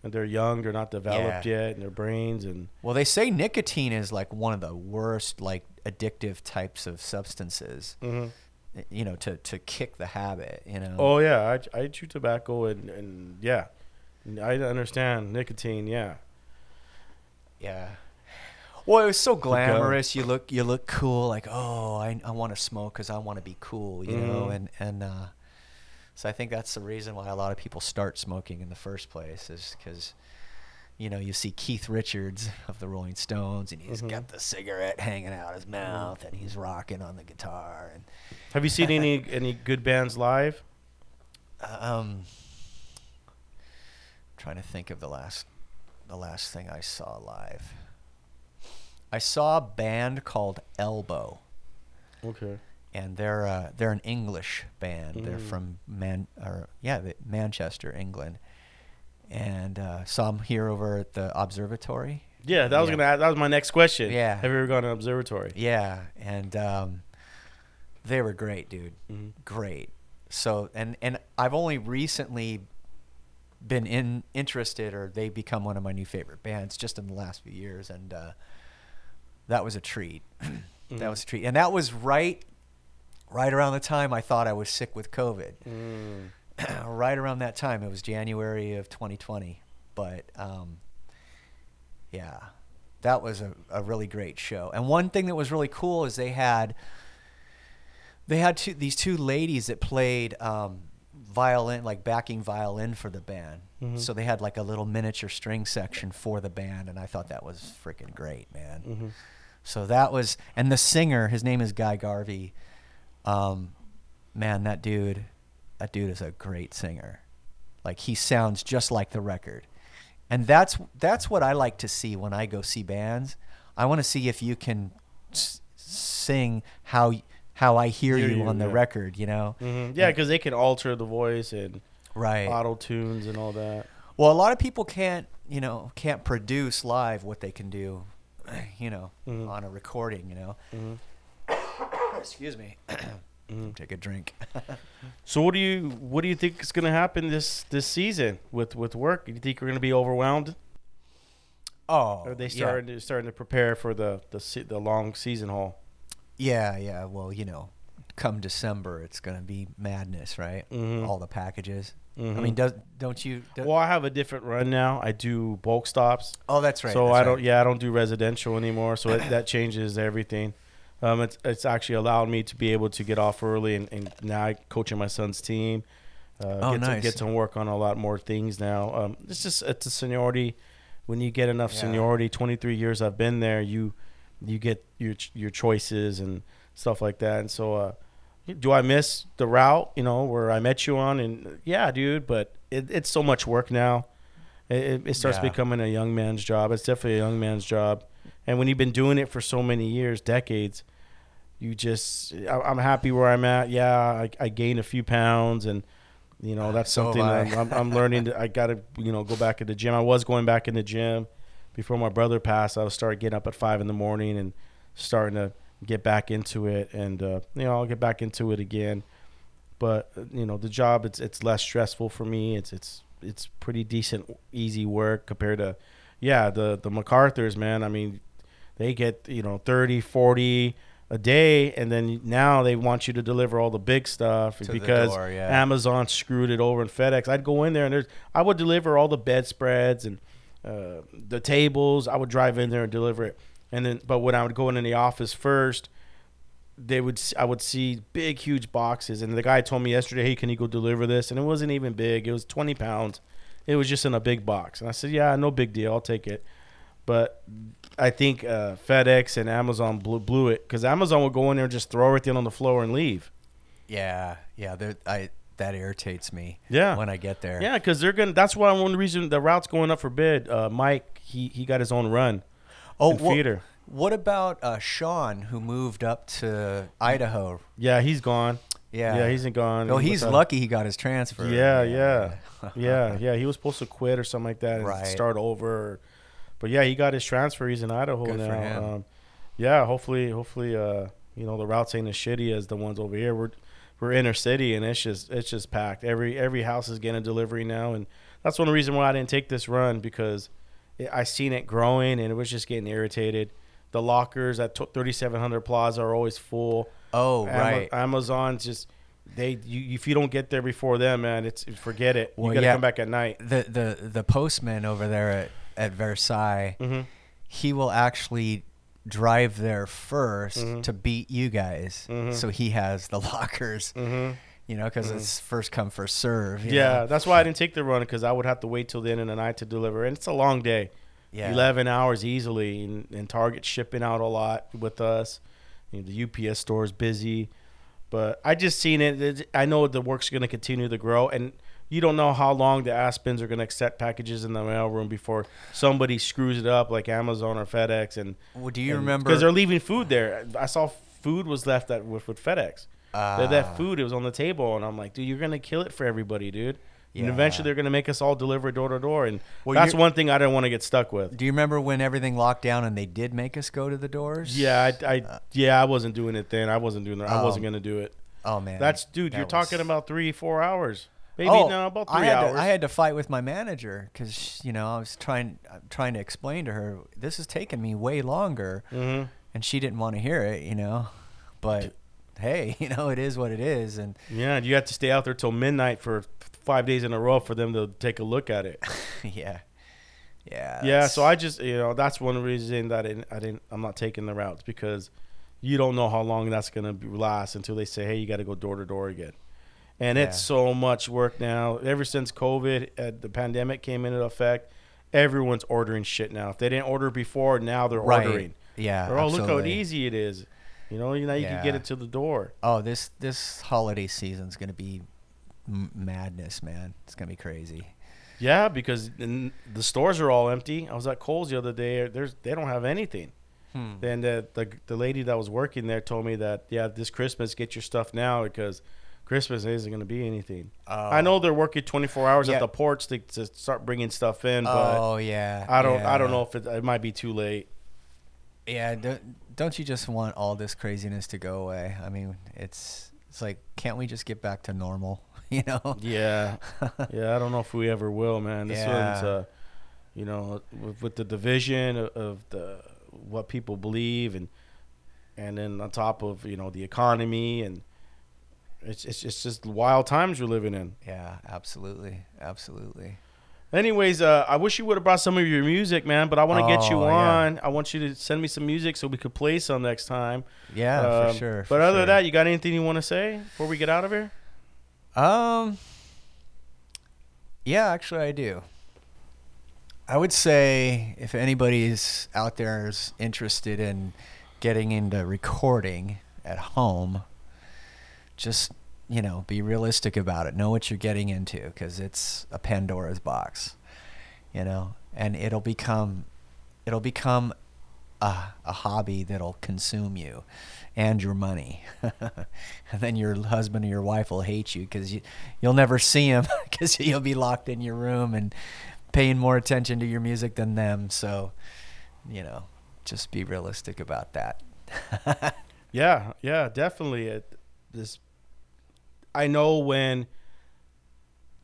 and they're young. They're not developed
Yeah.
yet in their brains, and
well they say nicotine is like one of the worst like addictive types of substances you know to to kick the habit you know
oh yeah, I, I chew tobacco, and and yeah, I understand nicotine. Yeah,
Yeah. Well, it was so glamorous. You look, you look cool. Like, oh, I, I want to smoke because I want to be cool, you know.
Mhm.
And and uh, so I think that's the reason why a lot of people start smoking in the first place is because, you know, you see Keith Richards of the Rolling Stones, and he's
Mhm.
got the cigarette hanging out of his mouth, and he's rocking on the guitar, and
have you seen any any good bands live?
um, trying to think of the last the last thing I saw live. I saw a band called Elbow,
Okay.
And they're uh, they're an English band. They're
Mm.
from Man or yeah, Manchester, England, and uh, saw them here over at the observatory.
Yeah, that was
Yeah.
gonna. ask- That was my next question.
Yeah.
Have you ever gone to an observatory?
Yeah, and um, they were great, dude.
Mhm.
Great. So and and I've only recently been in interested, or they become one of my new favorite bands just in the last few years, and uh, that was a treat. That was a treat, and that was right, right around the time I thought I was sick with COVID.
Mm.
right around that time, it was January of 2020. But um, yeah, that was a, a really great show. And one thing that was really cool is they had they had two, these two ladies that played um, violin, like backing violin for the band.
Mhm.
So they had like a little miniature string section for the band, and I thought that was freaking great, man.
Mhm.
So that was, and the singer, his name is Guy Garvey. Um, man, that dude, that dude is a great singer. Like he sounds just like the record, and that's that's what I like to see when I go see bands. I want to see if you can s- sing how how I hear,
Hear
you,
you,
on the
yeah.
record. You know,
Mhm. Yeah, because they can alter the voice and
right?
auto tunes and all that.
Well, a lot of people can't, you know, can't produce live what they can do you know,
Mhm.
on a recording, you know.
Mhm.
Excuse me.
Mhm.
Take a drink.
So what do you what do you think is going to happen this this season with with work? Do you think we're going to be overwhelmed?
oh,
are they
yeah.
starting to starting to prepare for the the the long season haul?
Yeah, yeah. Well, you know, come December, it's gonna be madness, right?
Mhm.
All the packages. I
Mhm.
mean, does don't you? do-
Well, I have a different run now. I do bulk stops.
oh, that's right.
so
that's
I don't.
right.
Yeah, I don't do residential anymore. So it, that changes everything. Um, it's it's actually allowed me to be able to get off early, and, and now I coaching my son's team. Uh,
Oh,
get to,
nice.
get to work on a lot more things now. Um, it's just it's a seniority. When you get enough
Yeah.
seniority, 23 years I've been there, you you get your your choices and stuff like that. And so, uh, do I miss the route? You know, where I met you on? And yeah, dude, but it, it's so much work now. It, it, it starts
Yeah.
becoming a young man's job. It's definitely a young man's job. And when you've been doing it for so many years, decades, you just I, I'm happy where I'm at. Yeah, I, I gained a few pounds, and you know that's
So
something
I.
that I'm, I'm learning. To, I got to you know go back in the gym. I was going back in the gym before my brother passed. I was started getting up at five in the morning and starting to get back into it, and uh, you know I'll get back into it again. But uh, you know the job it's it's less stressful for me. It's it's it's pretty decent, easy work compared to yeah the the MacArthur's man. I mean they get you know 30 40 a day and then now they want you to deliver all the big stuff
To
because
door, yeah.
amazon screwed it over in fedex. I'd go in there and there's i would deliver all the bedspreads and uh, the tables. I would drive in there and deliver it. And then but when i would go in the office first they would I would see big huge boxes. And the guy told me yesterday hey can you go deliver this? And it wasn't even big. It was 20 pounds. It was just in a big box. And i said yeah no big deal. I'll take it but I think uh, FedEx and Amazon blew, blew it because Amazon would go in there and just throw everything on the floor and leave.
Yeah, yeah. I that irritates me.
Yeah.
When I get there.
Yeah, because they're gonna. That's why one reason the route's going up for bid. Uh, Mike, he he got his own run.
Oh,
theater.
What about uh, Sean, who moved up to Idaho?
Yeah, he's gone.
Yeah.
yeah, he's gone.
Oh, he's lucky he got his transfer.
Yeah, yeah, yeah, yeah. He was supposed to quit or something like that and
Right.
start over. But yeah, he got his transfer. He's in Idaho
Good
now. Um, yeah, hopefully, hopefully, uh, you know, the routes ain't as shitty as the ones over here. We're we're inner city and it's just it's just packed. Every every house is getting a delivery now, and that's one reason why I didn't take this run because it, I seen it growing and it was just getting irritated. The lockers at 3700 Plaza are always full.
Oh,
Ama-
right.
Amazon's just they you, if you don't get there before them, man, it's forget it.
Well,
you got to
yeah.
come back at night.
the the the postman over there at, at Versailles,
hmm
he will actually drive there 1st
Mhm.
to beat you guys,
Mhm.
so he has the lockers.
hmm
You know, because it's first come first serve. you
Yeah,
know?
that's why I didn't take the run because I would have to wait till the end of the night to deliver, and it's a long day.
yeah.
11 hours easily, and, and Target shipping out a lot with us. You know, the UPS store is busy, but I just seen it. it- I know the work's going to continue to grow, and you don't know how long the Aspens are going to accept packages in the mailroom before somebody screws it up, like Amazon or FedEx. And
Well, do you
and-
remember?
Because they're leaving food there. I saw food was left at with, with FedEx. That-
Ah.
that food it was on the table, and I'm like, dude, you're gonna kill it for everybody, dude.
Yeah.
And eventually, they're gonna make us all deliver door to door, and
Well,
that's one thing I didn't want to get stuck with.
Do you remember when everything locked down and they did make us go to the doors?
Yeah, I, I yeah, I wasn't doing it then. I wasn't doing it. I wasn't
Oh.
gonna do it.
Oh man.
That's dude.
that
you're
was-
talking about three, four hours. Maybe
oh,
no, about
I had
hours.
To, I had to fight with my manager because you know I was trying trying to explain to her this is taking me way longer,
hmm
and she didn't want to hear it. You know, but hey, you know it is what it is, and
Yeah, you have to stay out there till midnight for five days in a row for them to take a look at it.
yeah, yeah,
yeah, so I just you know that's one reason that I didn't, I didn't I'm not taking the routes because you don't know how long that's gonna last until they say hey you got to go door to door again, and it's so much work now. Ever since COVID, uh, the pandemic came into effect, everyone's ordering shit now. If they didn't order before, now they're
right.
ordering.
Yeah,
oh, look how easy it is. You know, now you can get it to the door.
Oh, this this holiday season's gonna be m- madness, man. It's gonna be crazy.
Yeah, because the stores are all empty. I was at Kohl's the other day. There's they don't have anything.
Hmm.
Then the, the the lady that was working there told me that yeah, this Christmas get your stuff now because Christmas isn't going to be anything. I know they're working 24 hours
Yeah.
at the ports to, to start bringing stuff in, but
Oh yeah.
I don't I don't know if it, it might be too late.
Yeah, don't, don't you just want all this craziness to go away? I mean, it's it's like, can't we just get back to normal? You know?
Yeah, yeah. I don't know if we ever will, man. This
Yeah.
one's, uh, you know, with, with the division of, of the what people believe, and and then on top of you know the economy, and it's it's, it's just wild times we're living in.
Yeah, absolutely, absolutely.
Anyways, uh, I wish you would have brought some of your music, man. But I want to get you
Oh, yeah.
on. I want you to send me some music so we could play some next time.
Yeah,
Um,
for sure.
But
for
other
sure.
than that, you got anything you want to say before we get out of here?
Um. Yeah, actually, I do. I would say if anybody's out there is interested in getting into recording at home, just you know, be realistic about it. Know what you're getting into because it's a Pandora's box, you know, and it'll become, it'll become a, a hobby that'll consume you and your money. and then your husband or your wife will hate you because you, you'll never see him because you'll be locked in your room and paying more attention to your music than them. So, you know, just be realistic about that.
Yeah, yeah, definitely. It, this, I know when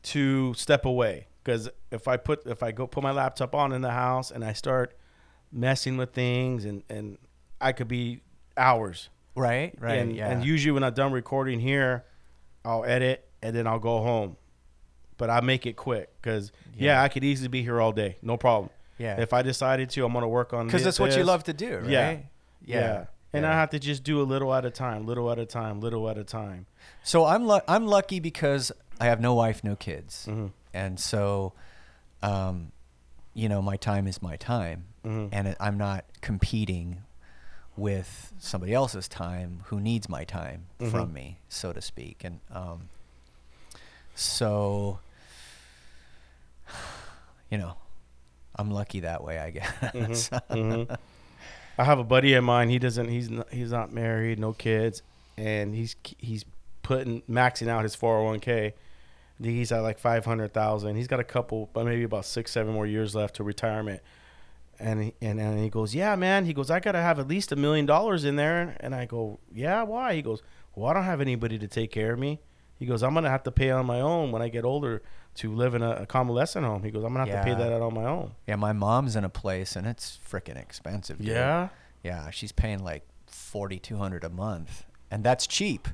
to step away because if I put if I go put my laptop on in the house and I start messing with things and and I could be hours.
right? Right.
And,
yeah.
and usually when I'm done recording here, I'll edit and then I'll go home. But I make it quick because yeah.
Yeah.
I could easily be here all day, no problem.
yeah.
If I decided to, I'm gonna work on
Because that's what you love to do, right?
Yeah. Yeah. And I have to just do a little at a time, little at a time, little at a time.
So I'm lu- I'm lucky because I have no wife, no kids,
Mhm.
and so, um, you know, my time is my time,
Mhm.
and I'm not competing with somebody else's time who needs my time
Mhm.
from me, so to speak, and um, so, you know, I'm lucky that way, I guess.
I have a buddy of mine. He doesn't. He's not, he's not married, no kids, and he's he's putting maxing out his four hundred one k. he's at like five hundred thousand. He's got a couple, but maybe about six, seven more years left to retirement. And he, and and he goes, yeah, man. He goes, I gotta have at least a million dollars in there. And I go, yeah, why? He goes, well, I don't have anybody to take care of me. He goes, I'm gonna have to pay on my own when I get older to live in a, a convalescent home. He goes, I'm gonna have to pay that out on my own.
yeah, my mom's in a place, and it's freaking expensive. dude.
Yeah.
Yeah, she's paying like forty two hundred a month, and that's cheap.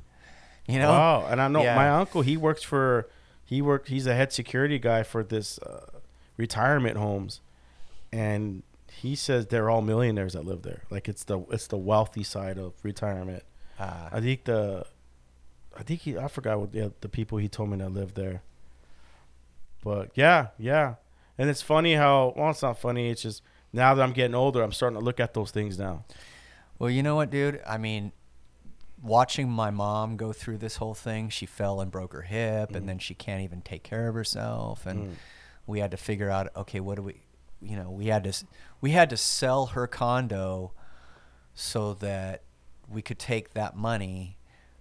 You know.
Wow, and I know
Yeah.
my uncle. He works for, he worked. He's a head security guy for this uh, retirement homes, and he says they're all millionaires that live there. Like it's the it's the wealthy side of retirement.
Uh,
I think the, I think he I forgot what the the people he told me that lived there. But yeah, yeah, and it's funny how well it's not funny. It's just now that I'm getting older, I'm starting to look at those things now.
well, you know what, dude? I mean, watching my mom go through this whole thing, she fell and broke her hip, and then she can't even take care of herself, and
Mm.
we had to figure out, okay, what do we, you know, we had to we had to sell her condo so that we could take that money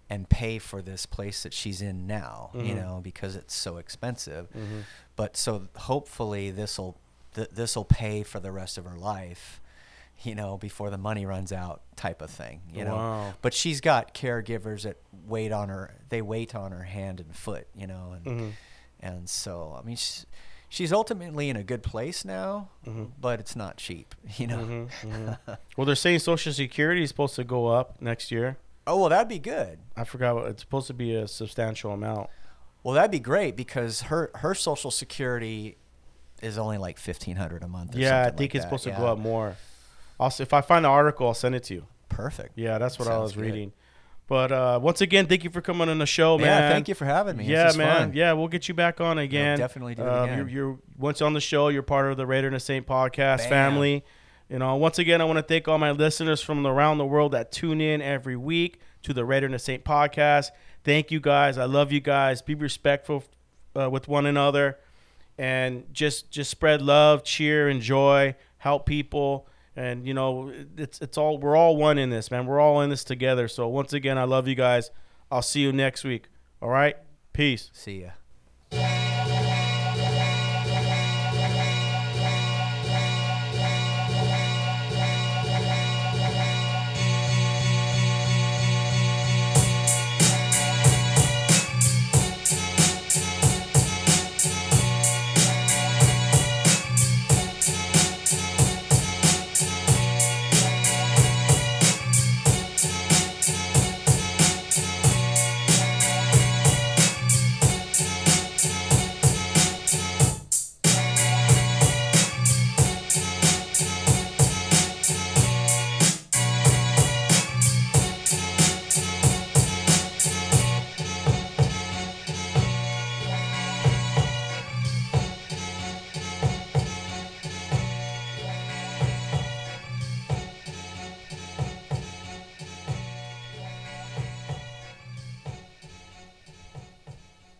and pay for this place that she's in now, you
Mhm.
know, because it's so expensive.
Mhm.
But so hopefully this'll th- this'll pay for the rest of her life, you know, before the money runs out, type of thing, you know. But she's got caregivers that wait on her. They wait on her hand and foot, you know, and
Mhm.
and so I mean, she's, she's ultimately in a good place now,
Mhm.
but it's not cheap, you know.
Mhm, mhm. Well, they're saying Social Security is supposed to go up next year.
Oh well, that'd be good.
I forgot what it's supposed to be a substantial amount.
Well, that'd be great because her her social security is only like fifteen hundred a month. Or
Yeah, I think
like
it's
that.
supposed to
Yeah.
go up more. I'll if I find the article, I'll send it to you.
Perfect.
Yeah, that's what I was
good.
reading. But uh, once again, thank you for coming on the show, man.
Yeah, thank you for having me.
Yeah, man.
fun.
Yeah, we'll get you back on again.
definitely do it
Uh,
again.
You're, you're once on the show, you're part of the Raider and the Saint podcast
Bam.
family. You know, once again, I want to thank all my listeners from around the world that tune in every week to the Raider and the Saint podcast. Thank you guys. I love you guys. Be respectful uh, with one another, and just just spread love, cheer, and joy. Help people, and you know, it's it's all we're all one in this, man. We're all in this together. So once again, I love you guys. I'll see you next week. All right, peace.
See ya.